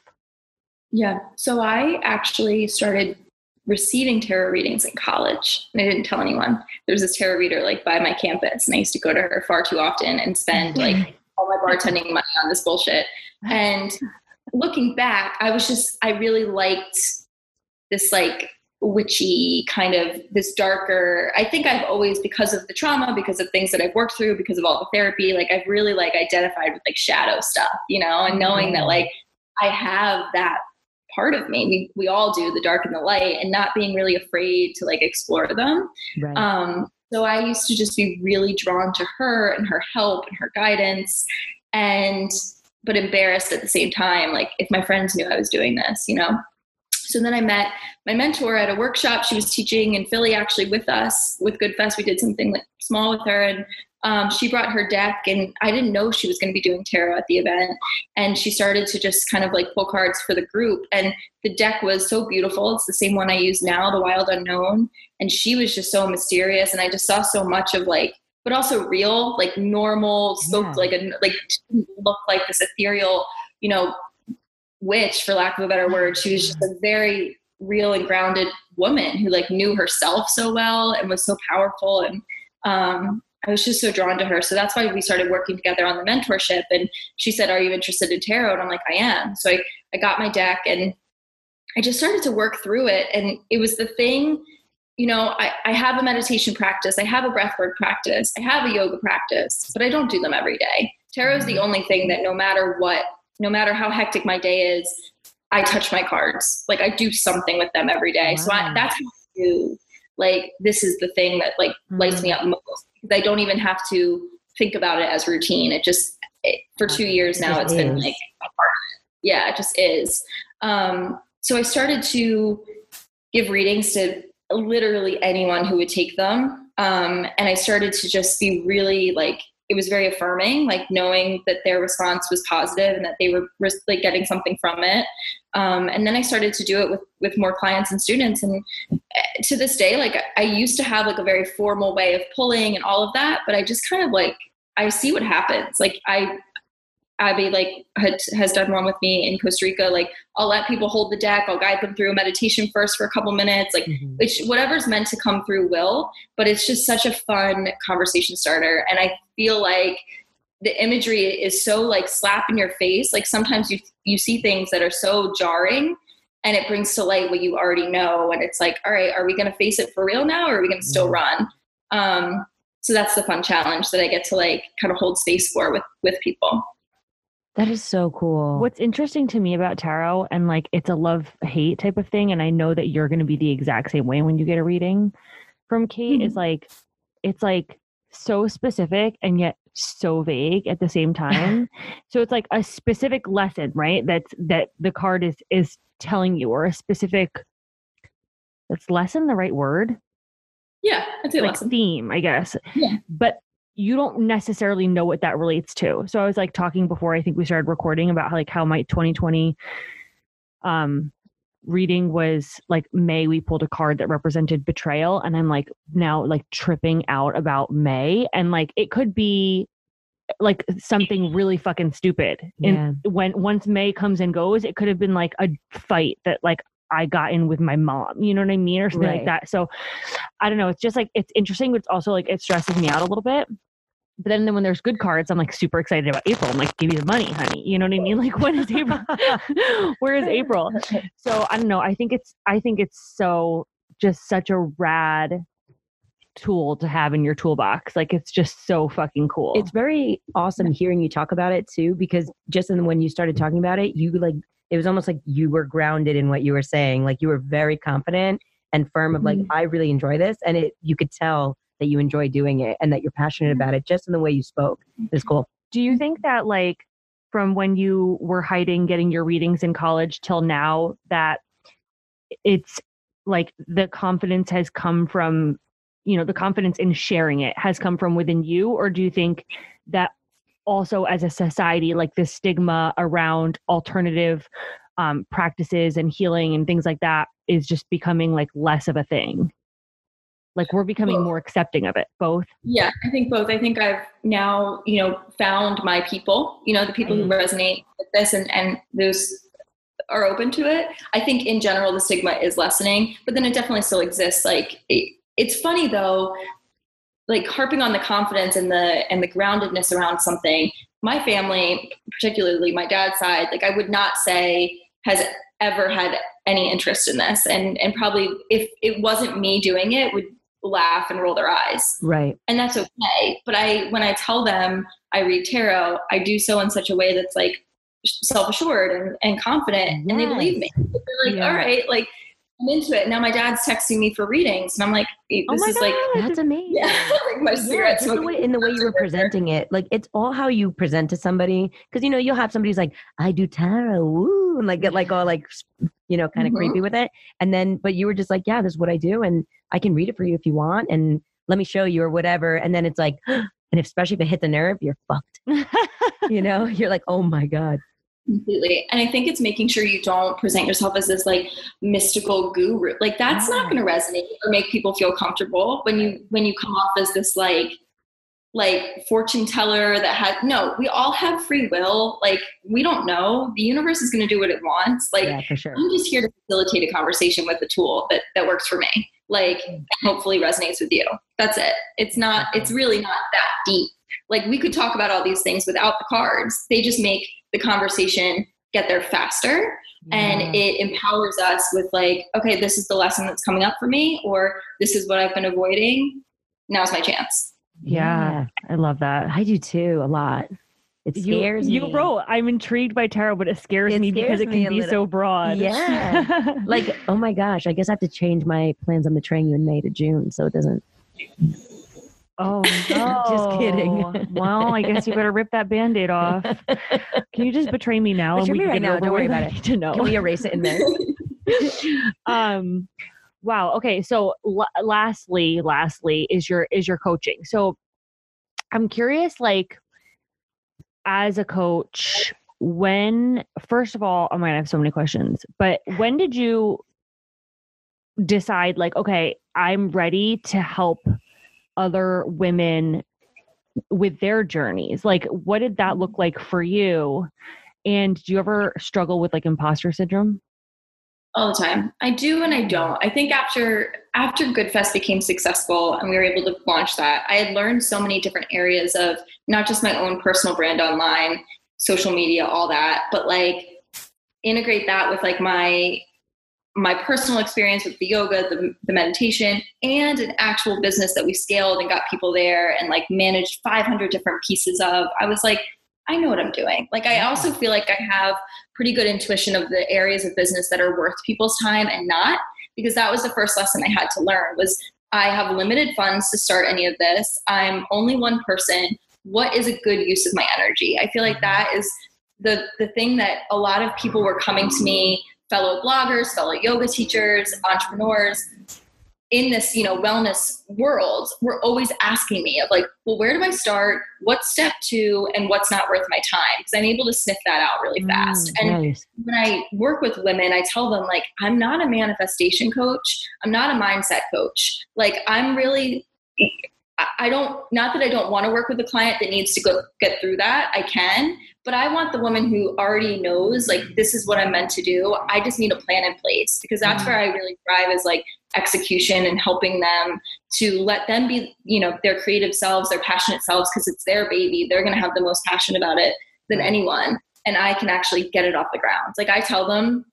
Yeah. So I actually started receiving tarot readings in college and I didn't tell anyone. There was this tarot reader like by my campus and I used to go to her far too often and spend like all my [LAUGHS] bartending money on this bullshit. And looking back, I was just I really liked this like witchy kind of this darker i think i've always because of the trauma because of things that i've worked through because of all the therapy like i've really like identified with like shadow stuff you know and knowing that like I have that part of me. We we all do the dark and the light, and not being really afraid to like explore them. right. Um, so I used to just be really drawn to her and her help and her guidance, and but embarrassed at the same time. Like if my friends knew I was doing this, you know. So then I met my mentor at a workshop. She was teaching in Philly actually with us with Good Fest. We did something like small with her, and um, she brought her deck, and I didn't know she was going to be doing tarot at the event. And she started to just kind of like pull cards for the group, and the deck was so beautiful. It's the same one I use now, the Wild Unknown. And she was just so mysterious, and I just saw so much of like, but also real, like normal, spoke Yeah. like a like look like this ethereal, you know, witch for lack of a better word. She was just a very real and grounded woman who like knew herself so well and was so powerful and um I was just so drawn to her. So that's why we started working together on the mentorship. And she said, Are you interested in tarot? And I'm like, I am. So I, I got my deck and I just started to work through it. And it was the thing, you know, I, I have a meditation practice, I have a breathwork practice, I have a yoga practice, but I don't do them every day. Tarot is the only thing that no matter what no matter how hectic my day is, I touch my cards. Like I do something with them every day. Wow. So I, that's how I do. Like this is the thing that like mm-hmm. lights me up most. I don't even have to think about it as routine. It just it, for two years now, it it's is. been like yeah, it just is. Um, so I started to give readings to literally anyone who would take them. Um, and I started to just be really like, it was very affirming, like knowing that their response was positive and that they were like getting something from it. Um, and then I started to do it with with more clients and students. And eh, to this day, like I used to have like a very formal way of pulling and all of that, but I just kind of like I see what happens. Like I Abby like had, has done one with me in Costa Rica. Like I'll let people hold the deck. I'll guide them through a meditation first for a couple minutes. Like mm-hmm. which whatever's meant to come through will. But it's just such a fun conversation starter, and I feel like the imagery is so like slap in your face. Like sometimes you you see things that are so jarring, and it brings to light what you already know. And it's like, all right, are we going to face it for real now, or are we going to still run? Um, so that's the fun challenge that I get to like kind of hold space for with with people. That is so cool. What's interesting to me about tarot and like it's a love hate type of thing and I know that you're going to be the exact same way when you get a reading from Kate mm-hmm. is like it's like so specific and yet so vague at the same time. [LAUGHS] so it's like a specific lesson, right? That's that the card is is telling you or a specific that's lesson the right word? Yeah, I'd say like lesson. theme, I guess. Yeah. But you don't necessarily know what that relates to. So I was like talking before I think we started recording about how, like how my 2020 um reading was like May we pulled a card that represented betrayal and I'm like now like tripping out about May and like it could be like something really fucking stupid. Yeah. And when once May comes and goes, it could have been like a fight that like I got in with my mom, you know what I mean? Or something right. like that. So I don't know. It's just like, it's interesting, but it's also like, it stresses me out a little bit. But then, then when there's good cards, I'm like super excited about April. I'm like, give me the money, honey. You know what I mean? Like, when is April? [LAUGHS] Where is April? [LAUGHS] So I don't know. I think it's, I think it's so just such a rad tool to have in your toolbox. Like it's just so fucking cool. It's very awesome hearing you talk about it too, because just in, when you started talking about it, you like it was almost like you were grounded in what you were saying. Like you were very confident and firm of like, mm-hmm. I really enjoy this. And it you could tell that you enjoy doing it and that you're passionate about mm-hmm. it just in the way you spoke. It's mm-hmm. cool. Do you mm-hmm. think that like from when you were hiding getting your readings in college till now that it's like the confidence has come from you know the confidence in sharing it has come from within you or do you think that also as a society like the stigma around alternative um, practices and healing and things like that is just becoming like less of a thing like we're becoming both. more accepting of it both yeah i think both i think i've now you know found my people you know the people mm-hmm. who resonate with this and and those are open to it i think in general the stigma is lessening but then it definitely still exists like it, it's funny though like harping on the confidence and the and the groundedness around something my family particularly my dad's side like i would not say has ever had any interest in this and and probably if it wasn't me doing it would laugh and roll their eyes right and that's okay but i when i tell them i read tarot i do so in such a way that's like self-assured and, and confident yes. and they believe me they're like yeah. all right like I'm into it. Now my dad's texting me for readings, and I'm like, this oh is God, like that's amazing. Yeah, [LAUGHS] like my yeah, the way, in the way [LAUGHS] you were presenting it, like it's all how you present to somebody. Because you know you'll have somebody who's like, I do tarot, woo, and like get like all like you know kind of mm-hmm. creepy with it, and then but you were just like, yeah, this is what I do, and I can read it for you if you want, and let me show you or whatever, and then it's like. [GASPS] And especially if it hit the nerve, you're fucked. [LAUGHS] you know, you're like, oh my God completely. And i think it's making sure you don't present yourself as this like mystical guru. Like that's not going to resonate or make people feel comfortable when you when you come off as this like like fortune teller that had no we all have free will. Like we don't know. The universe is going to do what it wants. Like yeah, sure. i'm just here to facilitate a conversation with a tool that that works for me. Like mm. hopefully resonates with you. That's it. It's not it's really not that deep like we could talk about all these things without the cards they just make the conversation get there faster yeah. and mm. it empowers us with like okay this is the lesson that's coming up for me or this is what i've been avoiding now's my chance yeah, yeah. i love that i do too a lot It scares you, me. You wrote, I'm intrigued by tarot, but it scares It me because scares it can be little. so broad. Yeah. [LAUGHS] like, oh my gosh, I guess I have to change my plans on betraying you in May to June so it doesn't. Oh no. [LAUGHS] Just kidding. well, I guess you better rip that band-aid off. Can you just [LAUGHS] betray me now? Betray me right now, don't worry about [LAUGHS] it. to know. Can we erase it in May? um wow okay so l- lastly lastly is your is your coaching so i'm curious like as a coach when first of all oh my, i have so many questions but when did you decide like okay i'm ready to help other women with their journeys? Like what did that look like for you? And do you ever struggle with like imposter syndrome? All the time. I do and i don't. I think after after goodfest became successful and we were able to launch that i had learned so many different areas of not just my own personal brand online social media all that but like integrate that with like my my personal experience with the yoga the, the meditation and an actual business that we scaled and got people there and like managed 500 different pieces of i was like i know what i'm doing. Like i also feel like i have pretty good intuition of the areas of business that are worth people's time and not because that was the first lesson i had to learn was i have limited funds to start any of this. I'm only one person. What is a good use of my energy? I feel like mm-hmm. that is the the thing that a lot of people were coming to me fellow bloggers fellow yoga teachers entrepreneurs in this you know wellness world were always asking me of like well where do i start what's step two and what's not worth my time because i'm able to sniff that out really fast Mm, and nice. when I work with women, I tell them like I'm not a manifestation coach. I'm not a mindset coach. Like I'm really I- don't not that I don't want to work with a client that needs to go get through that. I can, but I want the woman who already knows like this is what I'm meant to do. I just need a plan in place because that's mm-hmm. where I really thrive is like execution and helping them to let them be, you know, their creative selves, their passionate selves because it's their baby. They're going to have the most passion about it than anyone and I can actually get it off the ground. Like I tell them,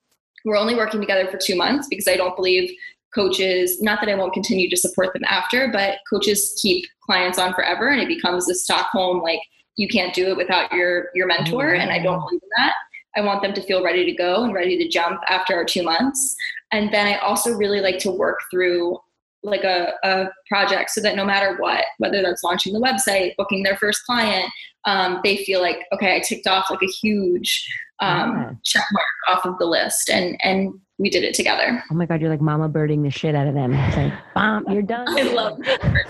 we're only working together for two months because I don't believe coaches, not that I won't continue to support them after, but coaches keep clients on forever and it becomes the Stockholm, like you can't do it without your, your mentor. And I don't believe in that. I want them to feel ready to go and ready to jump after our two months. And then I also really like to work through like a, a project so that no matter what, whether that's launching the website, booking their first client, um, they feel like, okay, I ticked off like a huge um, Yeah. check mark off of the list and, and we did it together. Oh my God, you're like mama birding the shit out of them. It's like, bomb, you're [LAUGHS] done. I love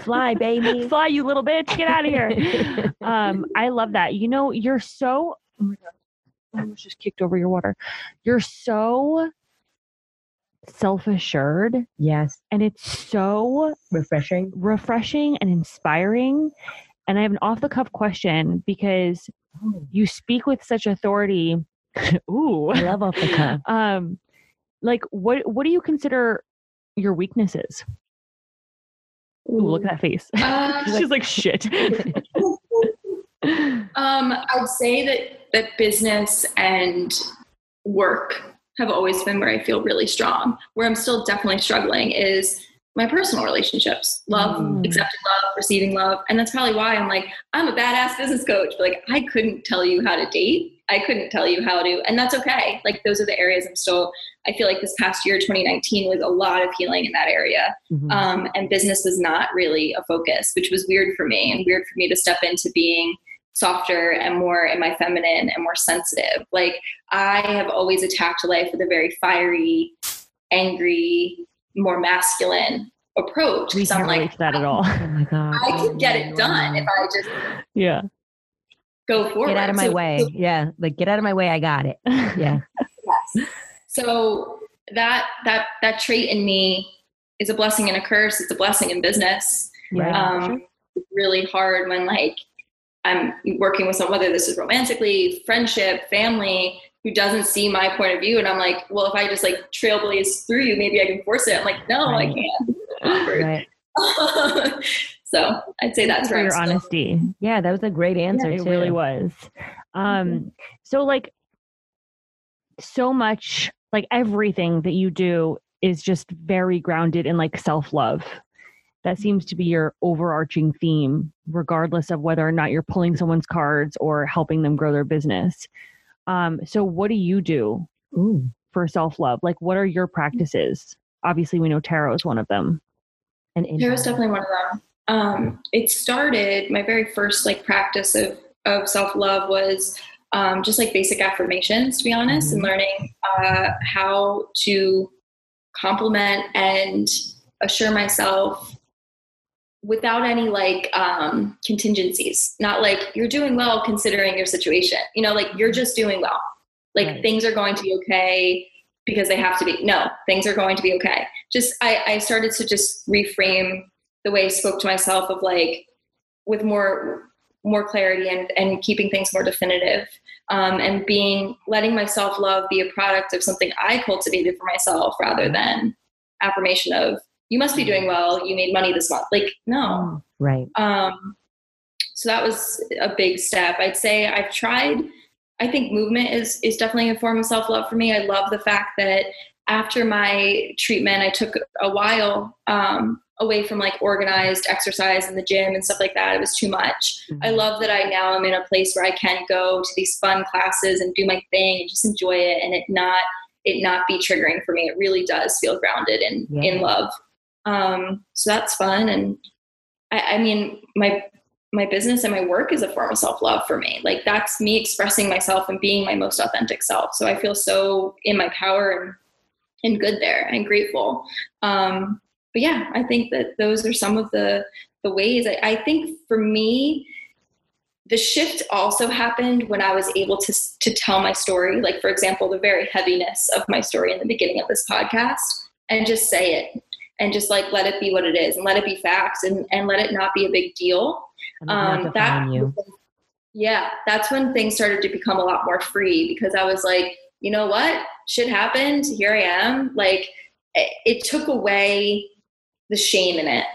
Fly, baby. [LAUGHS] fly you little bitch get out of here [LAUGHS] um i love that you know you're so oh my god I almost just kicked over your water you're so self-assured yes, and it's so refreshing. refreshing and inspiring and i have an off the cuff question because you speak with such authority [LAUGHS] ooh I love off the cuff. um like what what do you consider your weaknesses ooh, look at that face [LAUGHS] Uh, she's like shit [LAUGHS] Um, I'd say that that business and work have always been where I feel really strong. Where I'm still definitely struggling is my personal relationships, love, Mm. accepting love, receiving love, and that's probably why I'm like I'm a badass business coach. But like I couldn't tell you how to date. I couldn't tell you how to, and that's okay. Like those are the areas I'm still. I feel like this past year, 2019, was a lot of healing in that area Mhm. um, and business was not really a focus, which was weird for me and weird for me to step into being softer and more in my feminine and more sensitive. Like I have always attacked life with a very fiery, angry, more masculine approach. we 'cause I'm can't like, that at all oh my God. I can get it done if I just yeah go forward. Get out of my So- way. Yeah. Like, get out of my way. I got it. [LAUGHS] Yeah. Yes. So that that that trait in me is a blessing and a curse. It's a blessing in business. Right. um, it's really hard when like I'm working with someone, whether this is romantically, friendship, family, who doesn't see my point of view, and I'm like, well, if I just like trailblaze through you, maybe I can force it. I'm like, no, Right. I can't. [LAUGHS] Right. [LAUGHS] so I'd say that's for your I'm still- honesty Yeah, that was a great answer. it too. really was um so like so much like everything that you do is just very grounded in like self-love that seems to be your overarching theme, regardless of whether or not you're pulling someone's cards or helping them grow their business. Um, so, what do you do Ooh. for self love? Like, what are your practices? Obviously, we know tarot is one of them. And tarot is definitely one of them. Um, it started my very first like practice of of self love was um, just like basic affirmations, to be honest, mm-hmm. and learning uh, how to compliment and assure myself without any like um, contingencies. Not like you're doing well considering your situation. You know, like you're just doing well. Like right. things are going to be okay because they have to be. No, things are going to be okay. Just I, I started to just reframe the way I spoke to myself of like with more more clarity and, and keeping things more definitive um, and being letting myself love be a product of something I cultivated for myself rather than affirmation of you must be doing well. You made money this month. Like no. Mm, right. Um, so that was a big step. I'd say i've tried i think movement is is definitely a form of self-love for me. I love the fact that after my treatment i took a while um, away from like organized exercise in the gym and stuff like that. It was too much. Mm-hmm. I love that I now am in a place where I can go to these fun classes and do my thing and just enjoy it and it not it not be triggering for me. It really does feel grounded and yeah. in love. Um, so that's fun. And I, I mean, my my business and my work is a form of self love for me. Like that's me expressing myself and being my most authentic self. So I feel so in my power and and good there and grateful. Um, but yeah, I think that those are some of the the ways. I, I think for me, the shift also happened when I was able to to tell my story. Like for example, the very heaviness of my story in the beginning of this podcast, and just say it, and just like let it be what it is, and let it be facts, and and let it not be a big deal. Um, that you. yeah, that's when things started to become a lot more free because I was like, you know what, shit happened. Here I am. Like it, it took away the shame in it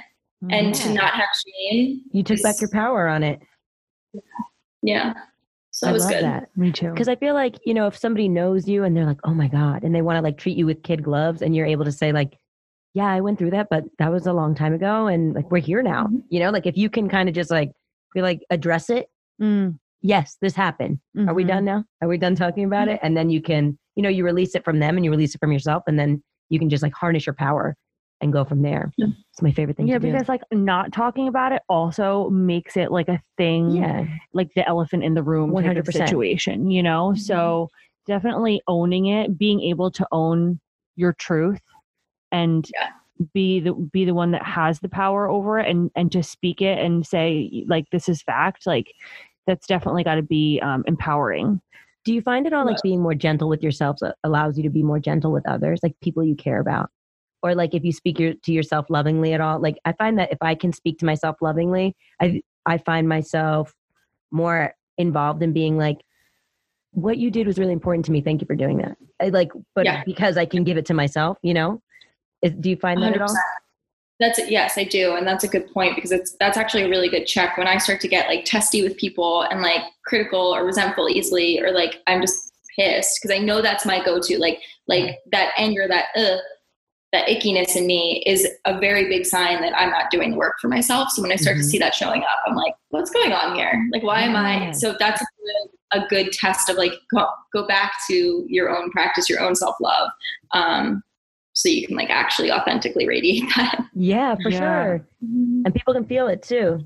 mm-hmm. and to not have shame. You took back your power on it. Yeah. So I love good. that. Me too. Because I feel like, you know, if somebody knows you and they're like, oh my God, and they want to like treat you with kid gloves and you're able to say, like, yeah, I went through that, but that was a long time ago. And like, we're here now. Mm-hmm. You know, like if you can kind of just like be like, address it. Mm. Yes, this happened. Mm-hmm. Are we done mm-hmm. now? Are we done talking about mm-hmm. it? And then you can, you know, you release it from them and you release it from yourself. And then you can just like harness your power and go from there. Yeah. It's my favorite thing yeah, because like not talking about it also makes it like a thing, yeah. like the elephant in the room 100%. situation, you know? Mm-hmm. So definitely owning it, being able to own your truth and yeah. be the be the one that has the power over it and and to speak it and say like this is fact, like that's definitely got to be um, empowering. Do you find it all like being more gentle with yourself allows you to be more gentle with others, like people you care about? or like if you speak your, to yourself lovingly at all like i find that if i can speak to myself lovingly i i find myself more involved in being like what you did was really important to me thank you for doing that I, like but yeah. because i can give it to myself you know Is, do you find that 100%. at all that's it. Yes, I do. And that's a good point because it's that's actually a really good check when I start to get like testy with people and like critical or resentful easily or like I'm just pissed because I know that's my go-to like like that anger that uh that ickiness in me is a very big sign that I'm not doing the work for myself. So when I start mm-hmm. to see that showing up, I'm like, what's going on here? Like, why am I? So that's a good, a good test of like, go, go back to your own practice, your own self love. Um, so you can like actually authentically radiate [LAUGHS] that. Yeah, for yeah. sure. Mm-hmm. And people can feel it too.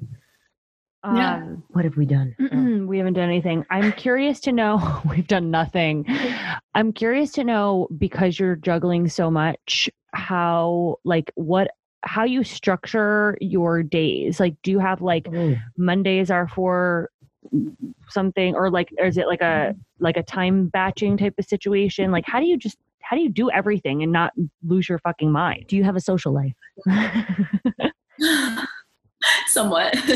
Um, yeah. What have we done? we haven't done anything. I'm curious to know. [LAUGHS] We've done nothing. I'm curious to know because you're juggling so much how like what how you structure your days like do you have like mondays are for something or like or is it like a like a time batching type of situation like how do you just how do you do everything and not lose your fucking mind do you have a social life [LAUGHS] somewhat. [LAUGHS]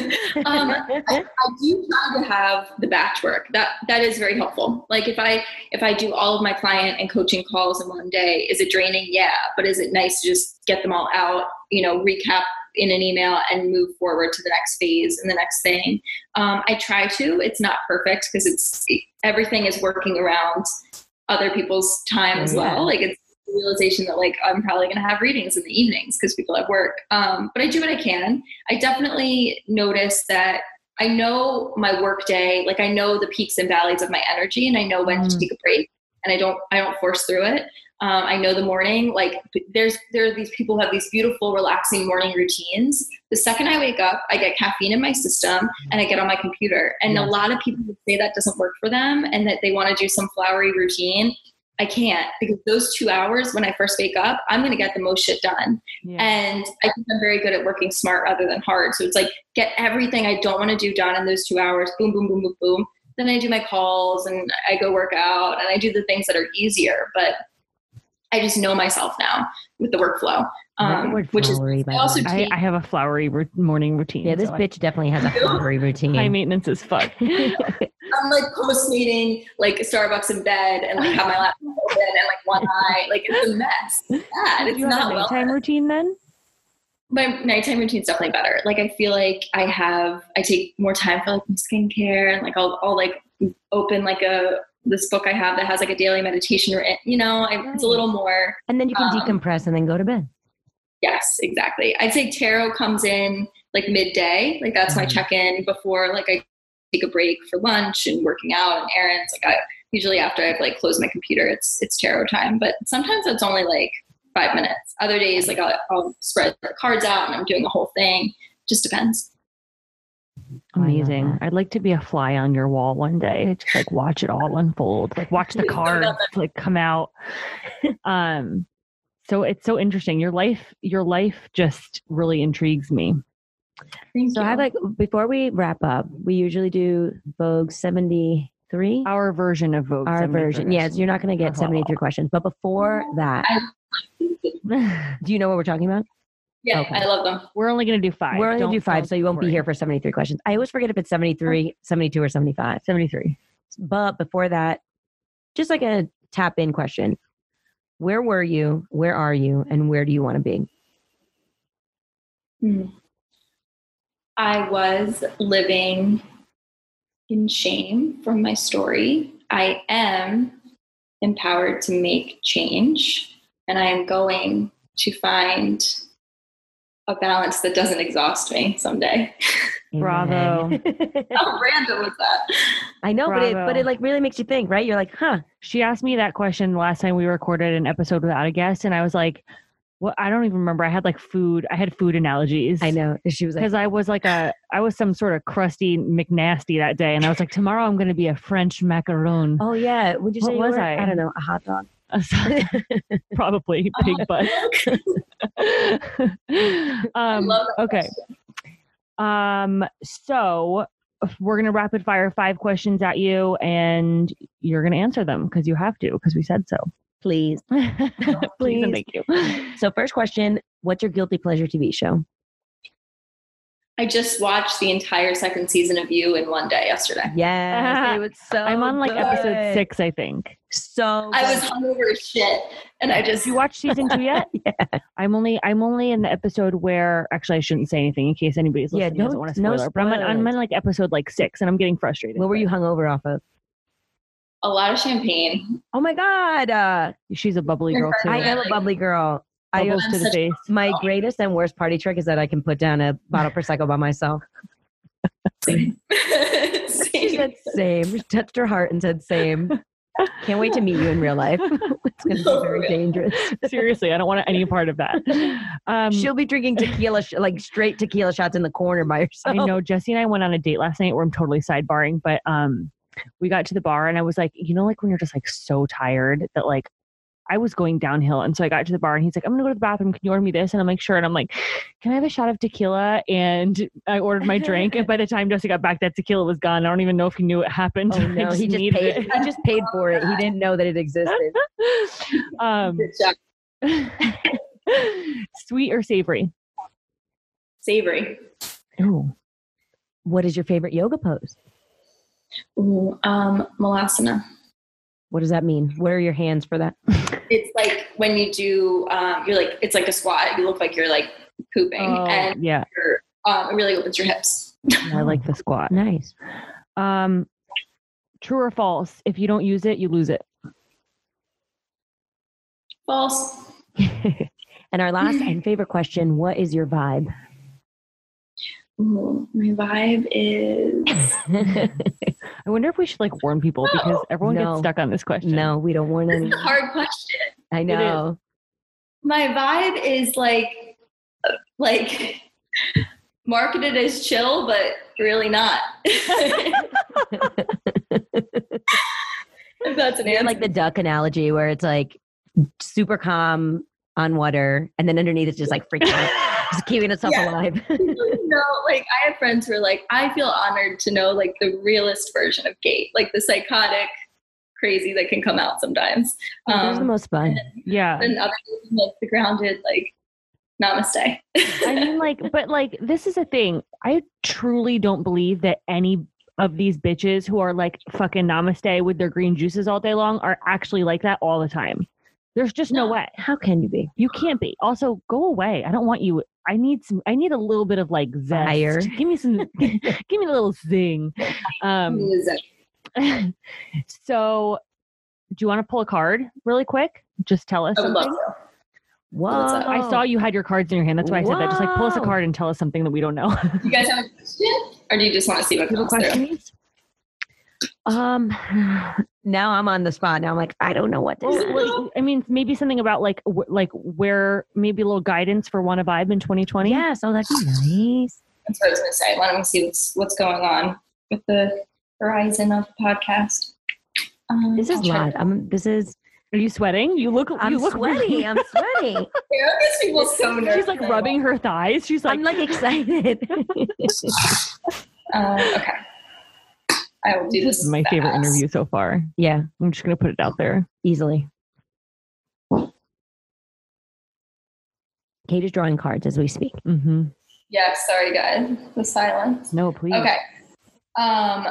um, I, I, do try to have the batch work. That that is very helpful. Like if I if I do all of my client and coaching calls in one day, is it draining? Yeah, but is it nice to just get them all out? You know, recap in an email and move forward to the next phase and the next thing. Um, I try to. It's not perfect because it's everything is working around other people's time as well. Like it's the realization that like I'm probably gonna have readings in the evenings because people have work. Um, but I do what I can. I definitely notice that I know my work day, like I know the peaks and valleys of my energy, and I know when mm. to take a break, and I don't I don't force through it. Um, I know the morning, like there's there are these people who have these beautiful, relaxing morning routines. The second I wake up, I get caffeine in my system and I get on my computer. And yes. a lot of people say that doesn't work for them and that they want to do some flowery routine. I can't because those two hours when I first wake up, I'm going to get the most shit done. Yeah. And I think I'm very good at working smart rather than hard. So it's like get everything I don't want to do done in those two hours. Boom, boom, boom, boom, boom. Then I do my calls and I go work out and I do the things that are easier. But I just know myself now with the workflow. Um, which is I also I, I, have a flowery morning routine. Yeah, this so bitch I, definitely has a [LAUGHS] flowery routine. High maintenance as fuck. [LAUGHS] I'm like post meeting, like Starbucks in bed, and like have my laptop open and like one eye. Like it's a mess. It's bad. It's you not have a nighttime well routine then. My nighttime routine is definitely better. Like I feel like I have, I take more time for like my skincare and like I'll, I'll like open like a this book I have that has like a daily meditation, or you know, it's a little more. And then you can um, decompress and then go to bed. Yes, exactly. I'd say tarot comes in like midday. Like that's mm-hmm. my check in before like I take a break for lunch and working out and errands. Like I usually after I've like closed my computer, it's it's tarot time. But sometimes it's only like five minutes. Other days, like I'll, I'll spread the cards out and I'm doing the whole thing. Just depends. Amazing. I'd like to be a fly on your wall one day. Just like watch it all unfold. Like watch the [LAUGHS] cards like come out. [LAUGHS] Um so it's so interesting. Your life your life just really intrigues me. Thank so you. I like before we wrap up, we usually do Vogue 73. Our version of Vogue. Our version. Yes, you're not going to get 73 [LAUGHS] questions. But before that, do you know what we're talking about? Yeah, okay. I love them. We're only going to do five. We're only going to do five, so you won't worry. be here for 73 questions. I always forget if it's 73, 72, or 75. 73. But before that, just like a tap in question Where were you? Where are you? And where do you want to be? Hmm. I was living in shame from my story. I am empowered to make change, and I am going to find a balance that doesn't exhaust me someday. Mm-hmm. Bravo. [LAUGHS] How random was that? I know, Bravo. but it but it like really makes you think, right? You're like, huh. She asked me that question last time we recorded an episode without a guest, and I was like, well, I don't even remember. I had like food. I had food analogies. I know. She was because like, I was like a, I was some sort of crusty McNasty that day, and I was like, tomorrow I'm going to be a French macaron. Oh yeah. Would you what say was were, I? I don't know. A hot dog. [LAUGHS] Probably [LAUGHS] big butt. [LAUGHS] um, okay. Um, so we're gonna rapid fire five questions at you, and you're gonna answer them because you have to because we said so. Please, please, and thank you. So, first question: What's your guilty pleasure TV show? I just watched the entire second season of You in one day yesterday. Yeah, it was so. [LAUGHS] I'm on like good. episode six, I think. So I was hungover as shit, and I just you watched season two yet? [LAUGHS] yeah. I'm only I'm only in the episode where actually I shouldn't say anything in case anybody's listening yeah, doesn't want to spoil no But I'm, in, I'm in like episode like six, and I'm getting frustrated. What were you hungover off of? A lot of champagne. Oh my god, uh, she's a bubbly girl too. I am a bubbly girl. I to the face. My greatest and worst party trick is that I can put down a bottle of prosecco by myself. Same. [LAUGHS] same. She said same. She touched her heart and said same. Can't wait to meet you in real life. [LAUGHS] it's going to be very dangerous. Seriously, I don't want any part of that. Um, She'll be drinking tequila, sh- like straight tequila shots in the corner by herself. I know. Jesse and I went on a date last night where I'm totally sidebarring, but um, we got to the bar and I was like, you know, like when you're just like so tired that like I was going downhill. And so I got to the bar and he's like, I'm gonna go to the bathroom. Can you order me this? And I'm like, sure. And I'm like, can I have a shot of tequila? And I ordered my drink. and by the time Jesse got back, that tequila was gone. I don't even know if he knew it happened. Oh, [LAUGHS] no, just he just paid. It. He just paid for it. He didn't know that it existed. [LAUGHS] um, [LAUGHS] sweet or savory? Savory. Ooh. What is your favorite yoga pose? Ooh, um, Malasana. What does that mean? What are your hands for that? It's like when you do, um, you're like, it's like a squat. You look like you're like pooping, oh, and yeah, um, it really opens your hips. I like the squat. Nice. Um, true or false? If you don't use it, you lose it. False. [LAUGHS] and our last and favorite question What is your vibe? Ooh, my vibe is. [LAUGHS] I wonder if we should like warn people because No. everyone No. gets stuck on this question. no, we don't want It's any. a hard question. I know. My vibe is like, uh, like [LAUGHS] marketed as chill, but really not. if that's an answer. like the duck analogy where it's like super calm on water, and then underneath it's just like freaking out, [LAUGHS] just keeping itself Yeah. alive. [LAUGHS] no, like I have friends who are like, I feel honored to know like the realest version of Kate, like the psychotic, crazy that can come out sometimes. Those are the Um, most fun. Yeah. and others like the grounded, like namaste. [LAUGHS] I mean, like, but like, this is a thing. I truly don't believe that any of these bitches who are like fucking namaste with their green juices all day long are actually like that all the time. There's just no, No. way. How can you be? You can't be. Also, go away. I don't want you. I need some. I need a little bit of like zest. Fire. Give me some. [LAUGHS] [LAUGHS] give me a little zing. Um. [LAUGHS] so, do you want to pull a card really quick? Just tell us something. Whoa! I saw you had your cards in your hand. That's why I said that. Just like pull us a card and tell us something that we don't know. You guys have a question, or do you just want to see what You have a comes through? Question? Elise? Um, [SIGHS] now I'm on the spot. Now I'm like, I don't know what to Well, say. like, I mean, maybe something about like w- like where maybe a little guidance for Wanna Vibe in 2020. Yeah, so that'd be nice. That's what I was going to say. Why don't we see what's what's going on with the horizon of the podcast? Um, This is I'll live. I'm. This is. Are you sweating? You look. I'm you look sweaty. really- I'm [LAUGHS] sweaty. Yeah, these people so nervous. She's like rubbing her thighs. She's like, I'm like excited. Um, [LAUGHS] okay. I will do this this. is my favorite interview so far. yeah, I'm just gonna put it out there. easily. Kate is drawing cards as we speak. Mm-hmm. Yeah, sorry guys. The silence. No, please. Okay. Um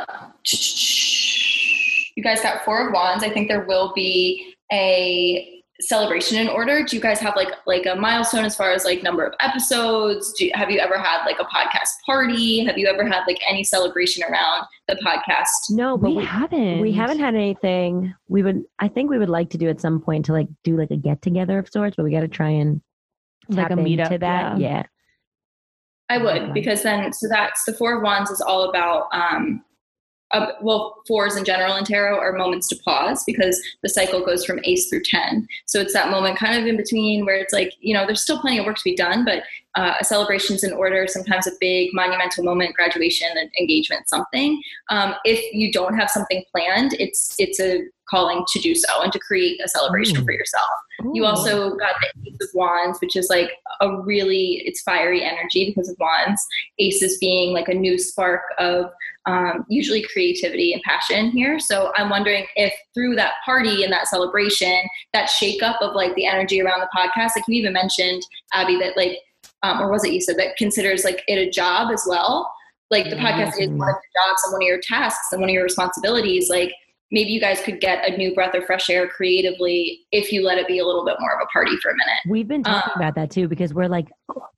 you guys got four of wands. I think there will be a celebration in order. Do you guys have like like a milestone as far as like number of episodes? Do you, have you ever had like a podcast party? Have you ever had like any celebration around the podcast? No, but we, we, haven't. we haven't had anything. We would. I think we would like to do at some point to like do like a get together of sorts, but we got to try and like a tap meetup. into that. Yeah. I would Okay. because then so that's the four of wands is all about um uh, well fours in general in tarot are moments to pause because the cycle goes from ace through 10 so it's that moment kind of in between where it's like you know there's still plenty of work to be done but uh, a celebration's in order sometimes a big monumental moment graduation an engagement something. Um, if you don't have something planned it's it's a calling to do so and to create a celebration Ooh. for yourself. You also got the of Wands, which is like a really it's fiery energy because of wands. Aces being like a new spark of um, usually creativity and passion here. So I'm wondering if through that party and that celebration, that shakeup of like the energy around the podcast, like you even mentioned, Abby, that like, um, or was it you said that considers like it a job as well? Like the podcast is one of your jobs and one of your tasks and one of your responsibilities. Like maybe you guys could get a new breath of fresh air creatively if you let it be a little bit more of a party for a minute. We've been talking Uh, about that too because we're like,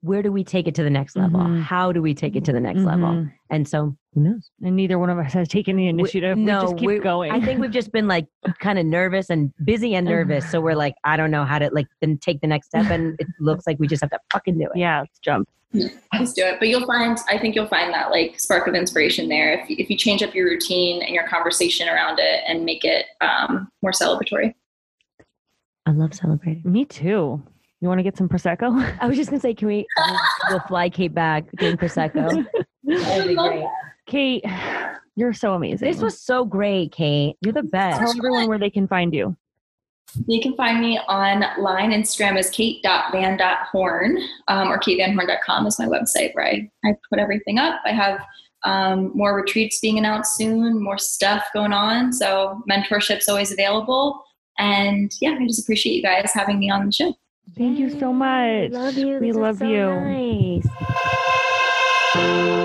where do we take it to the next level? Mhm. How do we take it to the next level? Mhm. And so, who knows? And neither one of us has taken the initiative. We, no, just keep we- going. I think we've just been like kind of nervous and busy and nervous. So we're like, I don't know how to like then take the next step. And it looks like we just have to fucking do it. yeah, let's jump. Just do it. But you'll find, I think you'll find that like spark of inspiration there if, if you change up your routine and your conversation around it and make it um, more celebratory. I love celebrating. Me too. You want to get some prosecco? I was just gonna say, can we [LAUGHS] we'll fly Kate back doing prosecco? [LAUGHS] That'd be great. Kate, you're so amazing. This was so great, Kate. You're the best. Tell everyone where they can find you. You can find me online Instagram as kate.van.horn um, or katevanhorn.com is my website where I, I put everything up. I have um, more retreats being announced soon, more stuff going on. So mentorship's always available. And yeah, I just appreciate you guys having me on the show. Thank you so much. Love you. We This love so you. Nice.